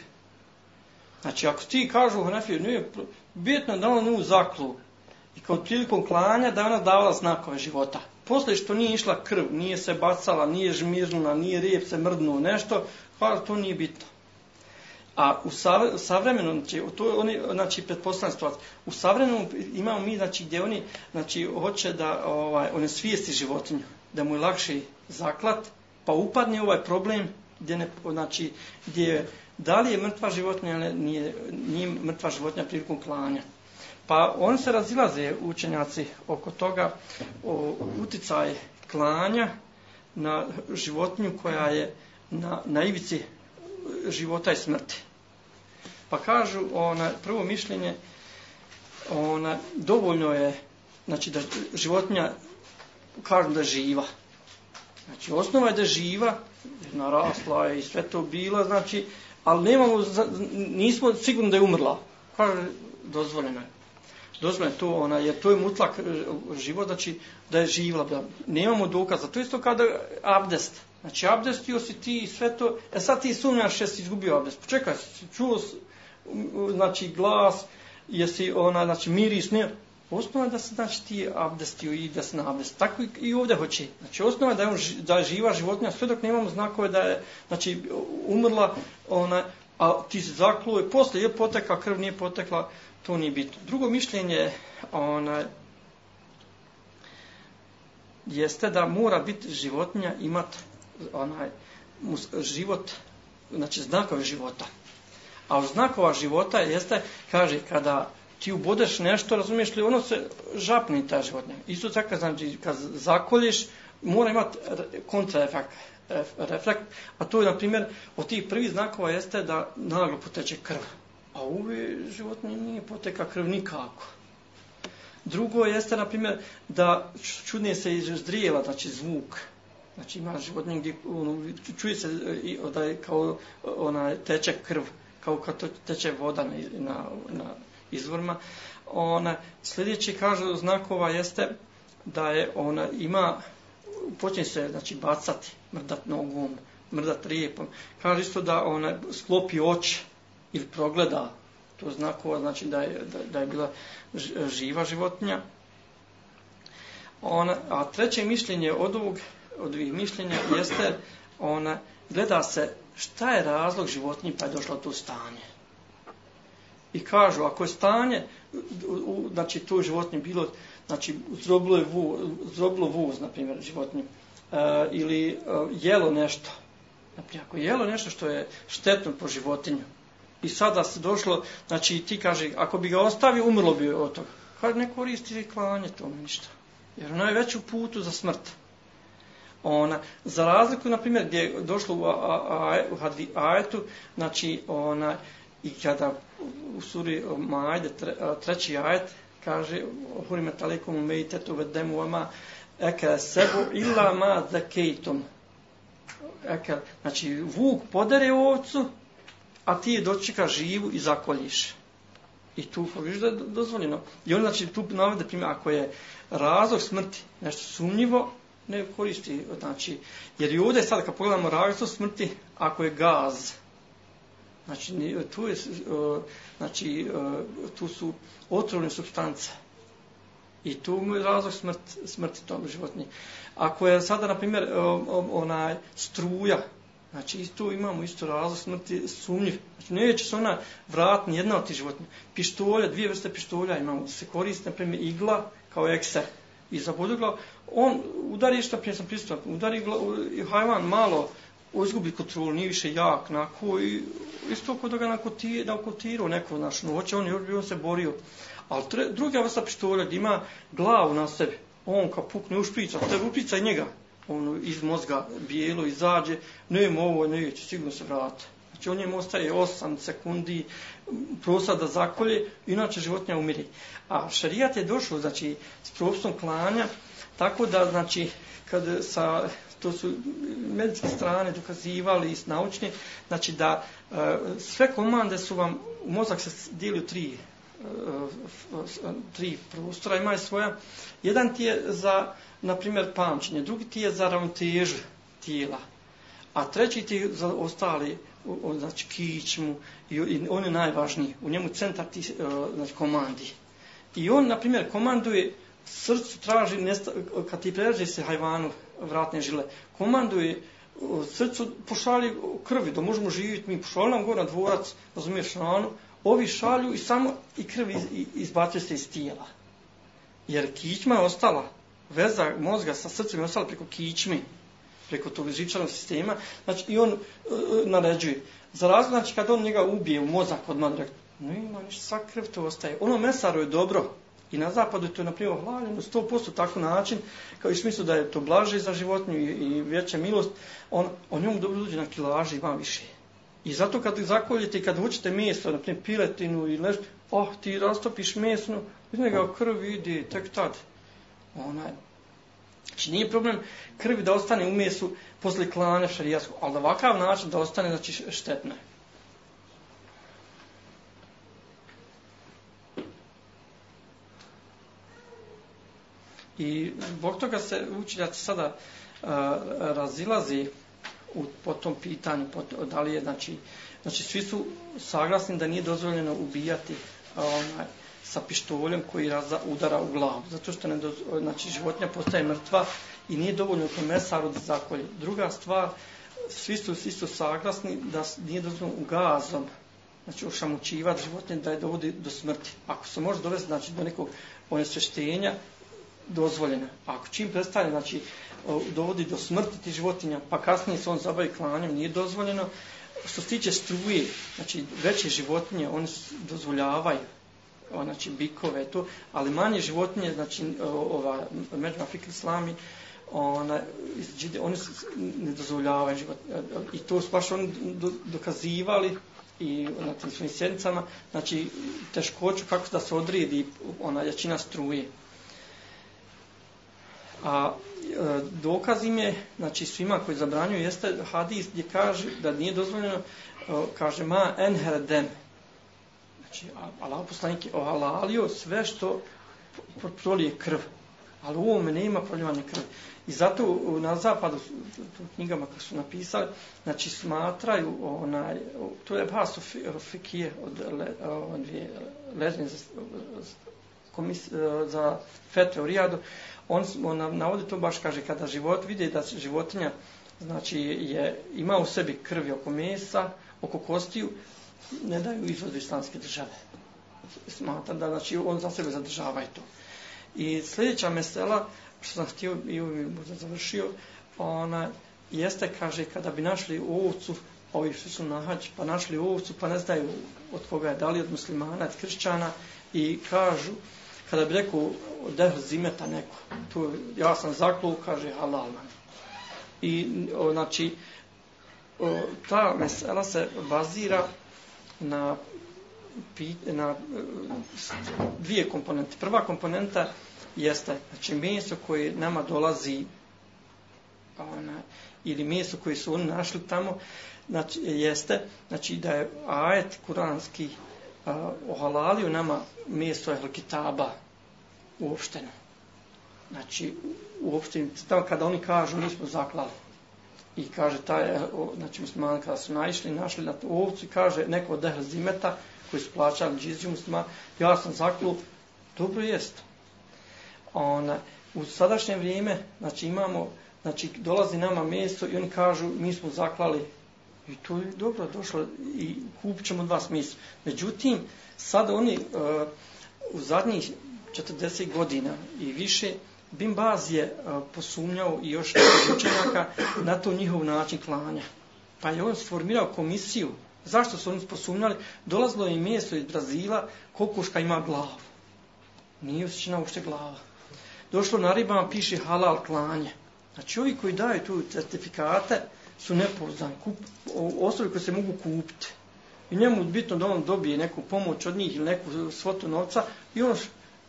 Znači, ako ti kažu u Hanefiju, nije bitno da on nju zaklu i kao prilikom klanja da ona davala znakove života. Posle što nije išla krv, nije se bacala, nije žmirnula, nije rijep se mrdnuo, nešto, hvala, to nije bitno. A u savremenom, znači, to je oni, znači, pretpostavljena situacija, u savremenom imamo mi, znači, gdje oni, znači, hoće da, ovaj, one svijesti životinju, da mu je lakši zaklat, pa upadne ovaj problem, gdje ne, znači, gdje da li je mrtva životinja ili nije, nije mrtva životinja prilikom klanja. Pa oni se razilaze učenjaci oko toga o uticaj klanja na životinju koja je na, na ivici života i smrti. Pa kažu, ona, prvo mišljenje, ona, dovoljno je, znači da životinja, kažu da je živa. Znači, osnova je da je živa, narasla je i sve to bila, znači, ali nemamo, nismo sigurni da je umrla. Kažu, dozvoljeno je. Dozvoljeno je to, ona, jer to je mutlak e, život, znači da je živla. Da nemamo dokaza. To isto kada abdest. Znači, abdestio si ti i sve to. E sad ti sumnjaš jesi izgubio abdest. Počekaj, čuo znači, glas, jesi ona, znači, miris, ne, Osnova je da se znači ti abdestio i da se na abdest. Tako i, i ovdje hoće. Znači osnova je da je, on, da je živa životinja, sve dok nemamo znakove da je znači, umrla, ona, a ti se zakluje, posle je potekla, krv nije potekla, to nije bitno. Drugo mišljenje ona, jeste da mora biti životinja imati onaj, život, znači znakove života. A od znakova života jeste, kaže, kada ti ubodeš nešto, razumiješ li, ono se žapni ta životinja. Isto tako, znači, kad zakoljiš, mora imati kontraefekt, reflekt, a to je, na primjer, od tih prvih znakova jeste da naglo poteče krv. A u ove životinje nije poteka krv nikako. Drugo jeste, na primjer, da čudnije se izdrijeva, znači zvuk. Znači ima životinje gdje ono, čuje se e, da je kao e, ona teče krv, kao kad teče voda na, na, na izvorima. Ona, sljedeći kažu znakova jeste da je ona ima, počinje se znači, bacati, mrdat nogom, mrdat rijepom. Kaže isto da ona sklopi oči ili progleda to znakova, znači da je, da, da je bila živa životinja. Ona, a treće mišljenje od ovog, od ovih mišljenja jeste ona gleda se šta je razlog životinji pa je došlo to stanje i kažu ako je stanje u, u, znači to životinje bilo znači zrobilo, je vu, zrobilo vuz, na primjer, životinju, e, ili e, jelo nešto, Naprijed, ako jelo nešto što je štetno po životinju, i sada se došlo, znači ti kaže, ako bi ga ostavio, umrlo bi od toga. Kaže, ne koristi klanje tome ništa. Jer ona je već u putu za smrt. Ona, za razliku, na primjer, gdje je došlo u, a, a, u ajetu, znači, ona, i kada u suri Maide tre, treći ajet, kaže, hurime talikom umejtetu vedemu ama, eke sebu illa ma zakejtom. Eke, znači, vuk podere ovcu, a ti je dočeka živu i zakoljiš. I tu, viš da je dozvoljeno. I on, znači, tu navede primjer, ako je razlog smrti nešto sumnjivo, ne koristi, znači, jer i ovdje sad kad pogledamo razlog smrti, ako je gaz, znači, tu je, znači, tu su otrovne substance. I tu mu je razlog smrt, smrti tom životinji. Ako je sada, na primjer, onaj struja, Znači, isto imamo isto razlog smrti sumnjiv. Znači, neće se ona vratni jedna od tih životinja. Pištolja, dvije vrste pištolja imamo. Se koriste, na primjer, igla kao ekser. I za glavu. on udari što prije sam pristup, udari glavu, i hajvan malo izgubi kontrolu, nije više jak, nako, i isto kod da ga nakotirao neko naš noće, on, on se borio. Ali tre, druga vrsta pištolja gdje ima glavu na sebi, on kao pukne ušprica, te ušprica i njega, ono iz mozga bijelo izađe, nema ovo, neće, sigurno se vrati. Znači on njemu ostaje 8 sekundi prosa da zakolje, inače životinja umiri. A šarijat je došao, znači, s propistom klanja, tako da, znači, kad sa, to su medicinske strane dokazivali i naučni, znači da e, sve komande su vam, mozak se dijeli u tri, e, tri prostora, imaju svoja. Jedan ti je za, na primjer, pamćenje, drugi ti je za ravnotežu tijela, a treći ti je za ostali, znači kičmu, i, i on je najvažniji, u njemu centar ti, e, znači, komandi. I on, na primjer, komanduje, srcu traži, nesta, kad ti pređe se hajvanu vratne žile, komanduje, e, srcu pošalje krvi, da možemo živjeti, mi pošalje nam gore na dvorac, razumiješ, ranu, ovi šalju i samo i krvi iz, izbacuje se iz tijela. Jer kičma je ostala, veza mozga sa srcem je ostala preko kičme, preko tog žičanog sistema, znači i on e, e naređuje. Za razlog, znači kad on njega ubije u mozak od madre, no ima ništa, sva krv to ostaje. Ono mesaru je dobro, i na zapadu to na primjer, hvaljeno 100% tako način, kao i smislu da je to blaže za životinju i, i veća milost, on, on njom dobro dođe na kilaži i vam više. I zato kad zakoljete i kad vučete meso, na primjer piletinu i nešto, oh, ti rastopiš mesno, iz njega krv ide, tek tad. Onaj, Znači nije problem krvi da ostane u mesu posle klanja šarijaskog, ali na ovakav način da ostane znači, štetno. I zbog toga se učiljaci sada uh, razilazi u, po tom pitanju, po, da li je, znači, znači svi su saglasni da nije dozvoljeno ubijati a, onaj, sa pištoljem koji raza, udara u glavu. Zato što ne doz, znači, životinja postaje mrtva i nije dovoljno to mesaru da zakolje. Druga stvar, svi su svi su saglasni da nije dozvoljeno gazom znači ošamućivati životinje da je dovodi do smrti. Ako se može dovesti znači, do nekog onesveštenja, dozvoljena. Ako čim prestane, znači, dovodi do smrti ti životinja, pa kasnije se on zabavi klanjem, nije dozvoljeno. Što se tiče struje, znači, veće životinje, oni dozvoljavaju, znači, bikove, to, ali manje životinje, znači, ova, među Afrika Islami, ona, oni ne dozvoljavaju život, e, I to su baš oni dokazivali, i na tim svojim sjednicama, znači teškoću kako da se odredi ona jačina struje. A e, dokaz im je, znači svima koji zabranjuju, jeste hadis gdje kaže da nije dozvoljeno, e, kaže ma enherden. Znači, Allah poslanik je ohalalio sve što prolije krv. Ali u ovome nema proljevanje krvi. I zato na zapadu, u knjigama koje su napisali, znači smatraju, onaj, to je Bas Fikije od, le, od dvije ležnje za, komis, e, za fetve u Rijadu, on, on navodi to baš kaže kada život vidi da životinja znači je ima u sebi krvi oko mesa, oko kostiju, ne daju izvod islamske države. Smatra da znači on za sebe zadržava i to. I sljedeća mesela, što sam htio i ovim završio, ona, jeste, kaže, kada bi našli ovcu, ovi što su na pa našli ovcu, pa ne znaju od koga je, da li od muslimana, od kršćana, i kažu, kada bi rekao, dehl zimeta neko, tu, ja sam zaklu, kaže, halal man. I, o, znači, o, ta mesela se bazira na, na e, dvije komponente. Prva komponenta jeste, znači, meso koje nama dolazi ona, ili meso koje su oni našli tamo, znači, jeste, znači da je ajet kuranski a, ohalalio nama meso El Kitaba uopšteno. Znači, uopšte, tamo kada oni kažu, mi smo zaklali. I kaže, taj, znači, muslimani kada su naišli, našli na tu ovcu i kaže, neko od ehl zimeta, koji su plaćali džiziju muslimani, ja sam zaklu, dobro jest. Ona, u sadašnje vrijeme, znači, imamo, znači, dolazi nama meso i oni kažu, mi smo zaklali I to je dobro došlo i kupit ćemo dva smisla. Međutim, sad oni uh, u zadnjih 40 godina i više, Bin Baz je e, posumnjao i još nekog učenjaka na to njihov način klanja. Pa je on sformirao komisiju. Zašto su oni posumnjali? Dolazilo je mjesto iz Brazila, kokoška ima glavu. Nije osjećena ušte glava. Došlo na ribama, piše halal klanje. Znači, ovi koji daju tu certifikate, su nepouzdani, kup, osobi koji se mogu kupiti. I njemu bitno da on dobije neku pomoć od njih ili neku svotu novca i on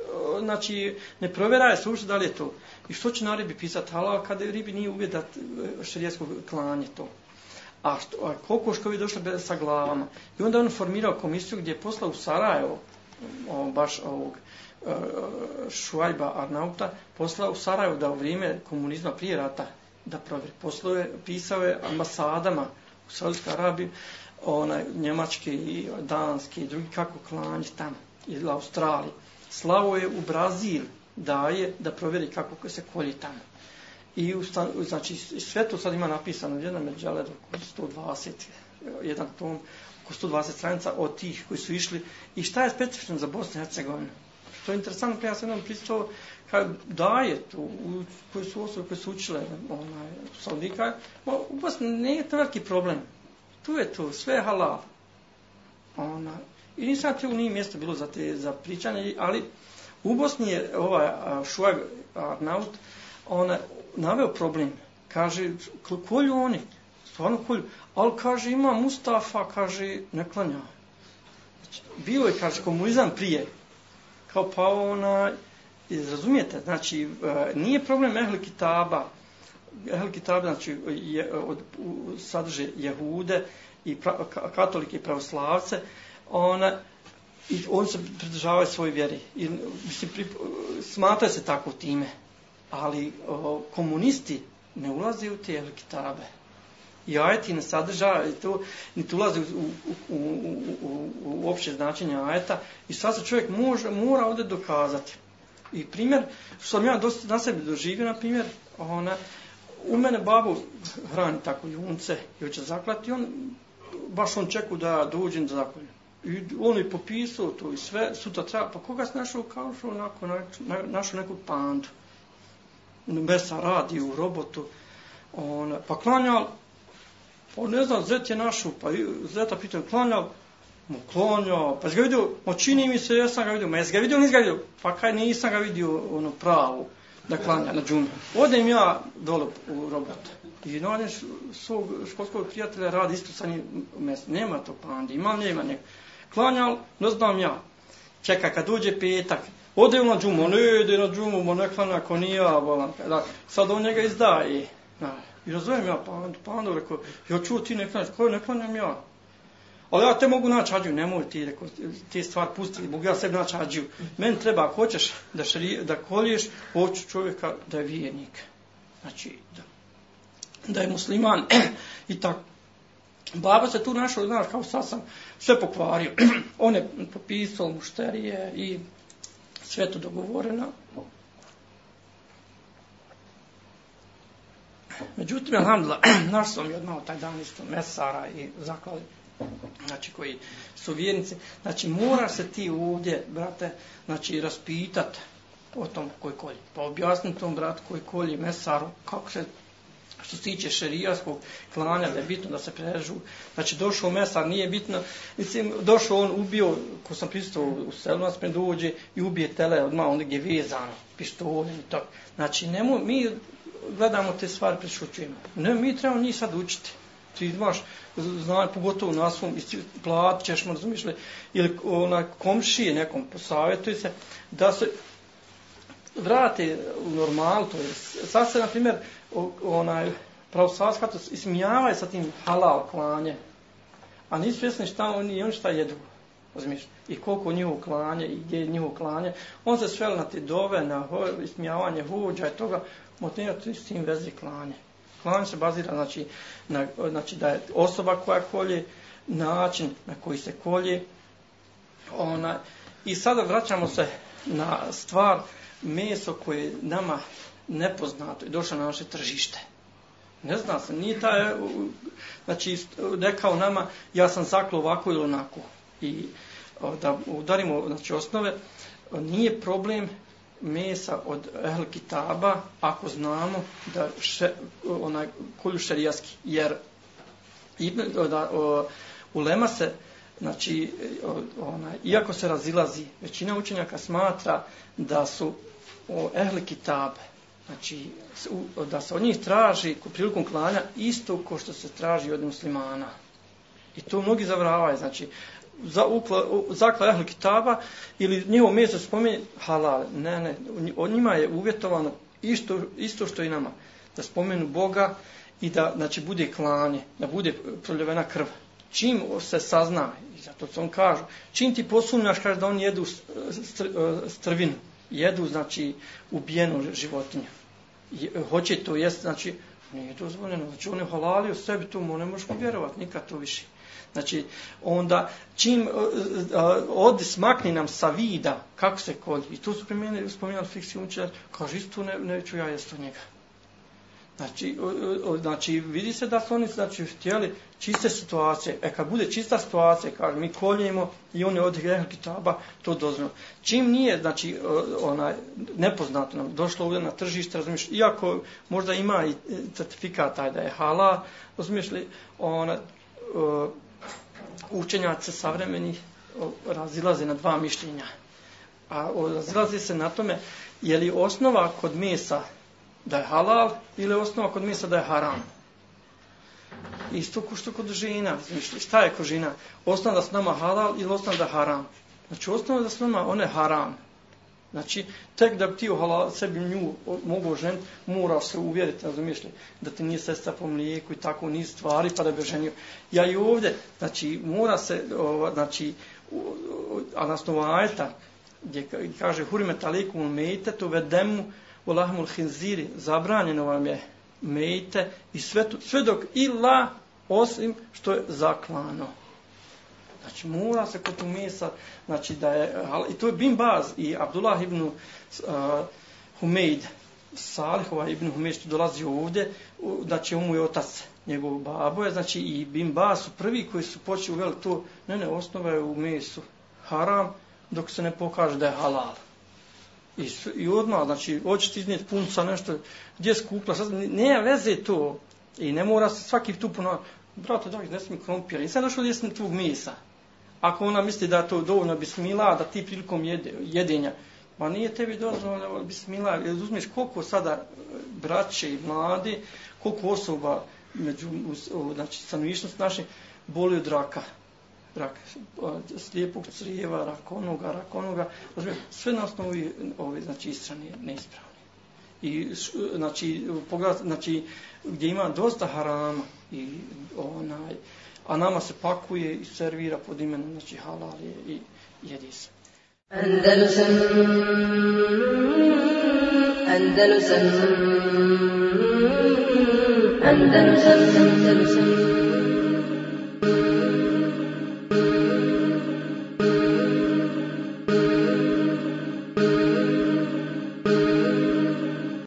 E, znači ne provjera je uopšte da li je to. I što će na ribi pisati halal kada je ribi nije uvjet da e, šarijetsko klanje to. A, što, a koliko došli bez, sa glavama. I onda on formirao komisiju gdje je poslao u Sarajevo, o, baš ovog e, Šuajba Arnauta, poslao u Sarajevo da u vrijeme komunizma prije rata da provjeri. Poslove pisao je ambasadama u Saudijskoj Arabiji, onaj, njemački i danski i drugi kako klanje tamo, ili Australiji slao je u Brazil daje da provjeri kako se kolje tamo. I u, znači, sve to sad ima napisano jedan međaler oko 120, jedan tom, oko 120 stranica od tih koji su išli. I šta je specifično za Bosnu i Hercegovinu? Što je interesantno, pa ja sam jednom pričao, kad daje tu, u, koji su osobe koje su učile onaj, Saudika, u Bosni nije to veliki problem. Tu je to, sve je halal. Ona, I nisam te u nije mjesto bilo za, te, za pričanje, ali u Bosni je ovaj Šuaj Arnaut, on naveo problem. Kaže, kolju oni? Stvarno kolju. Ali kaže, ima Mustafa, kaže, ne klanja. Znači, je, kaže, komunizam prije. Kao pa ona, Razumijete? Znači, e, nije problem ehli kitaba. Ehli kitaba, znači, je, od, sadrže jehude i pra, katolike i pravoslavce. Ona, i on se pridržavaju svoje vjeri. I, mislim, pri, smatra se tako time. Ali o, komunisti ne ulaze u te ehli kitabe. I ajeti ne sadržavaju to, niti tu ulaze u, u, u, u, u, u opće značenje ajeta. I sad se čovjek može, mora ovdje dokazati. I primjer, što sam ja dosta na sebi doživio, na primjer, ona, u mene babu hrani tako junce i hoće zaklati, on, baš on čeku da dođem da zakoljem. I on je popisao to i sve, sutra treba, pa koga si našao, kao što onako, na, našao neku pandu. Ono, mesa radi u robotu, ona, pa klanjal, pa ne znam, zet je našao, pa zeta pitan, klanjal, mu klonio, pa ga vidio, ma čini mi se, ja sam ga vidio, ma jes ga vidio, nis ga vidio, pa kaj nisam ga vidio, ono, pravu, da klanja na džumu. Odem ja dole u robot. I nađem svog školskog prijatelja, radi isto sa njim mjesto. Nema to pandi, ima, nema nek. Klanjal, ne znam ja. Čeka, kad uđe petak, ode na džumu, ne ide na džumu, ma ne klanja, ako nije ja, bolam. Da, sad on njega izdaje. Na, I razvojem ja pandu, pandu, rekao, ja čuo ti ne klanjaš, ko ne klanjam ja? Ali ja te mogu naći hađu, nemoj ti reko, te stvar pusti, mogu ja sebi naći hađu. Men treba, ako hoćeš da, šari, da kolješ, hoću čovjeka da je vijenik. Znači, da, da je musliman i tako. Baba se tu našao, znaš, kao sad sam sve pokvario. On je popisao mušterije i sve to dogovoreno. Međutim, alhamdulillah, naš sam je odmah taj dan isto mesara i zaklali znači koji su vjernici, znači mora se ti ovdje, brate, znači raspitati o tom koji kolji. Pa objasni tom bratu koji kolji mesaru, kako se što se tiče šerijaskog klanja, da je bitno da se prežu. Znači, došao mesa, nije bitno, mislim, došao on, ubio, ko sam pristao u selu, nas me dođe i ubije tele odmah, onda gdje je vezano, pištoljem i tako. Znači, nemo, mi gledamo te stvari, prešućujemo. Ne, mi trebamo njih sad učiti. Ti imaš, znanje, pogotovo na svom, plat ćeš, mu razumiješ ili onaj komšije nekom posavjetuj se, da se vrate u normal, to je, sad se, na primjer, onaj pravoslavska to ismijavaju sa tim halal klanje. A nisu svjesni šta oni i oni šta jedu. Razumiješ? I koliko njihovo klanje i gdje je njihovo klanje. On se sveli na te dove, na ho, ismijavanje huđa i toga. Motivno to s tim vezi klanje. Klanje se bazira znači, na, znači da je osoba koja kolje, način na koji se kolje. Ona, I sada vraćamo se na stvar meso koje nama nepoznato i došlo na naše tržište. Ne zna se, nije taj, e, znači, rekao nama, ja sam zaklo ovako ili onako. I da udarimo, znači, osnove, nije problem mesa od ehl kitaba ako znamo da še, onaj kolju šerijaski jer da, o, ulema se znači onaj iako se razilazi većina učenjaka smatra da su o ehl kitabe Znači, da se od njih traži prilikom klanja isto ko što se traži od muslimana. I to mnogi zavravaju. Znači, za zakla ehli kitaba ili njihovo mjesto spominje halal. Ne, ne, od njima je uvjetovano isto, isto što i nama. Da spomenu Boga i da znači, bude klanje, da bude proljevena krv. Čim se sazna, i zato se on kažu, čim ti posumnjaš, kaže da on jedu strvinu jedu, znači, ubijenu životinju je, hoće to jest, znači, nije dozvoljeno. Znači, on je halalio sebi, to mu ne možeš vjerovati, nikad to više. Znači, onda, čim e, e, e, od smakni nam sa vida, kako se kolji, i tu su primjenili, spominjali fiksi učitelj, kaže, isto ne, neću ja jesti od njega. Znači, znači, vidi se da su oni znači, htjeli čiste situacije. E kad bude čista situacija, kaže, mi koljemo i oni od greha kitaba, to dozvoljeno. Čim nije, znači, onaj, nepoznato nam, došlo ovdje na tržište, razumiješ, iako možda ima i e, certifikat taj da je hala, razumiješ li, ona, učenjaci savremenih razilaze na dva mišljenja. A razilaze se na tome, je li osnova kod mesa da je halal ili je osnova kod misla da je haram. Isto ko što kod žena. Znači, šta je kod žena? Osnova da su nama halal ili osnova da je haram? Znači, osnova da su nama one haram. Znači, tek da bi ti halal, sebi nju mogu žen, mora se uvjeriti, razumiješ li, da ti nije sestra po mlijeku i tako niz stvari, pa da bi ženio. Ja i ovdje, znači, mora se, o, znači, a nas novajta, gdje kaže, hurime talikum mejte, to vedemu, u lahmul hinziri, zabranjeno vam je mejte i sve, to, sve dok ila osim što je zaklano. Znači, mora se kod tu mesa, znači da je, i to je Bin Baz i Abdullah ibn uh, Humeid, Salihova ibn Humeid što dolazi ovdje, znači on mu je otac njegov babo je, znači i Bin Baz su prvi koji su počeli uveli to, ne, ne, osnova je u mesu haram, dok se ne pokaže da je halal. I, i odmah, znači, hoćete iznijeti punca, nešto, gdje skupla, sad, ne veze to. I ne mora se svaki tu puno, brate, dragi, ne mi krompir, I sad gdje sam tvog misa. Ako ona misli da to dovoljno bismila, da ti prilikom jede, jedenja, ma nije tebi dovoljno bismila, jer uzmeš koliko sada e, braće i mladi, koliko osoba među, znači, stanovništvo naše, boli od raka rak slijepog crijeva, rak onoga, rak onoga, sve na osnovi ove, znači, istrane neispravne. I, znači, pogled, znači, gdje ima dosta harama i onaj, a nama se pakuje i servira pod imenom, znači, halal je i jedi se. Andalusam Andalusam Andalusam Andalusam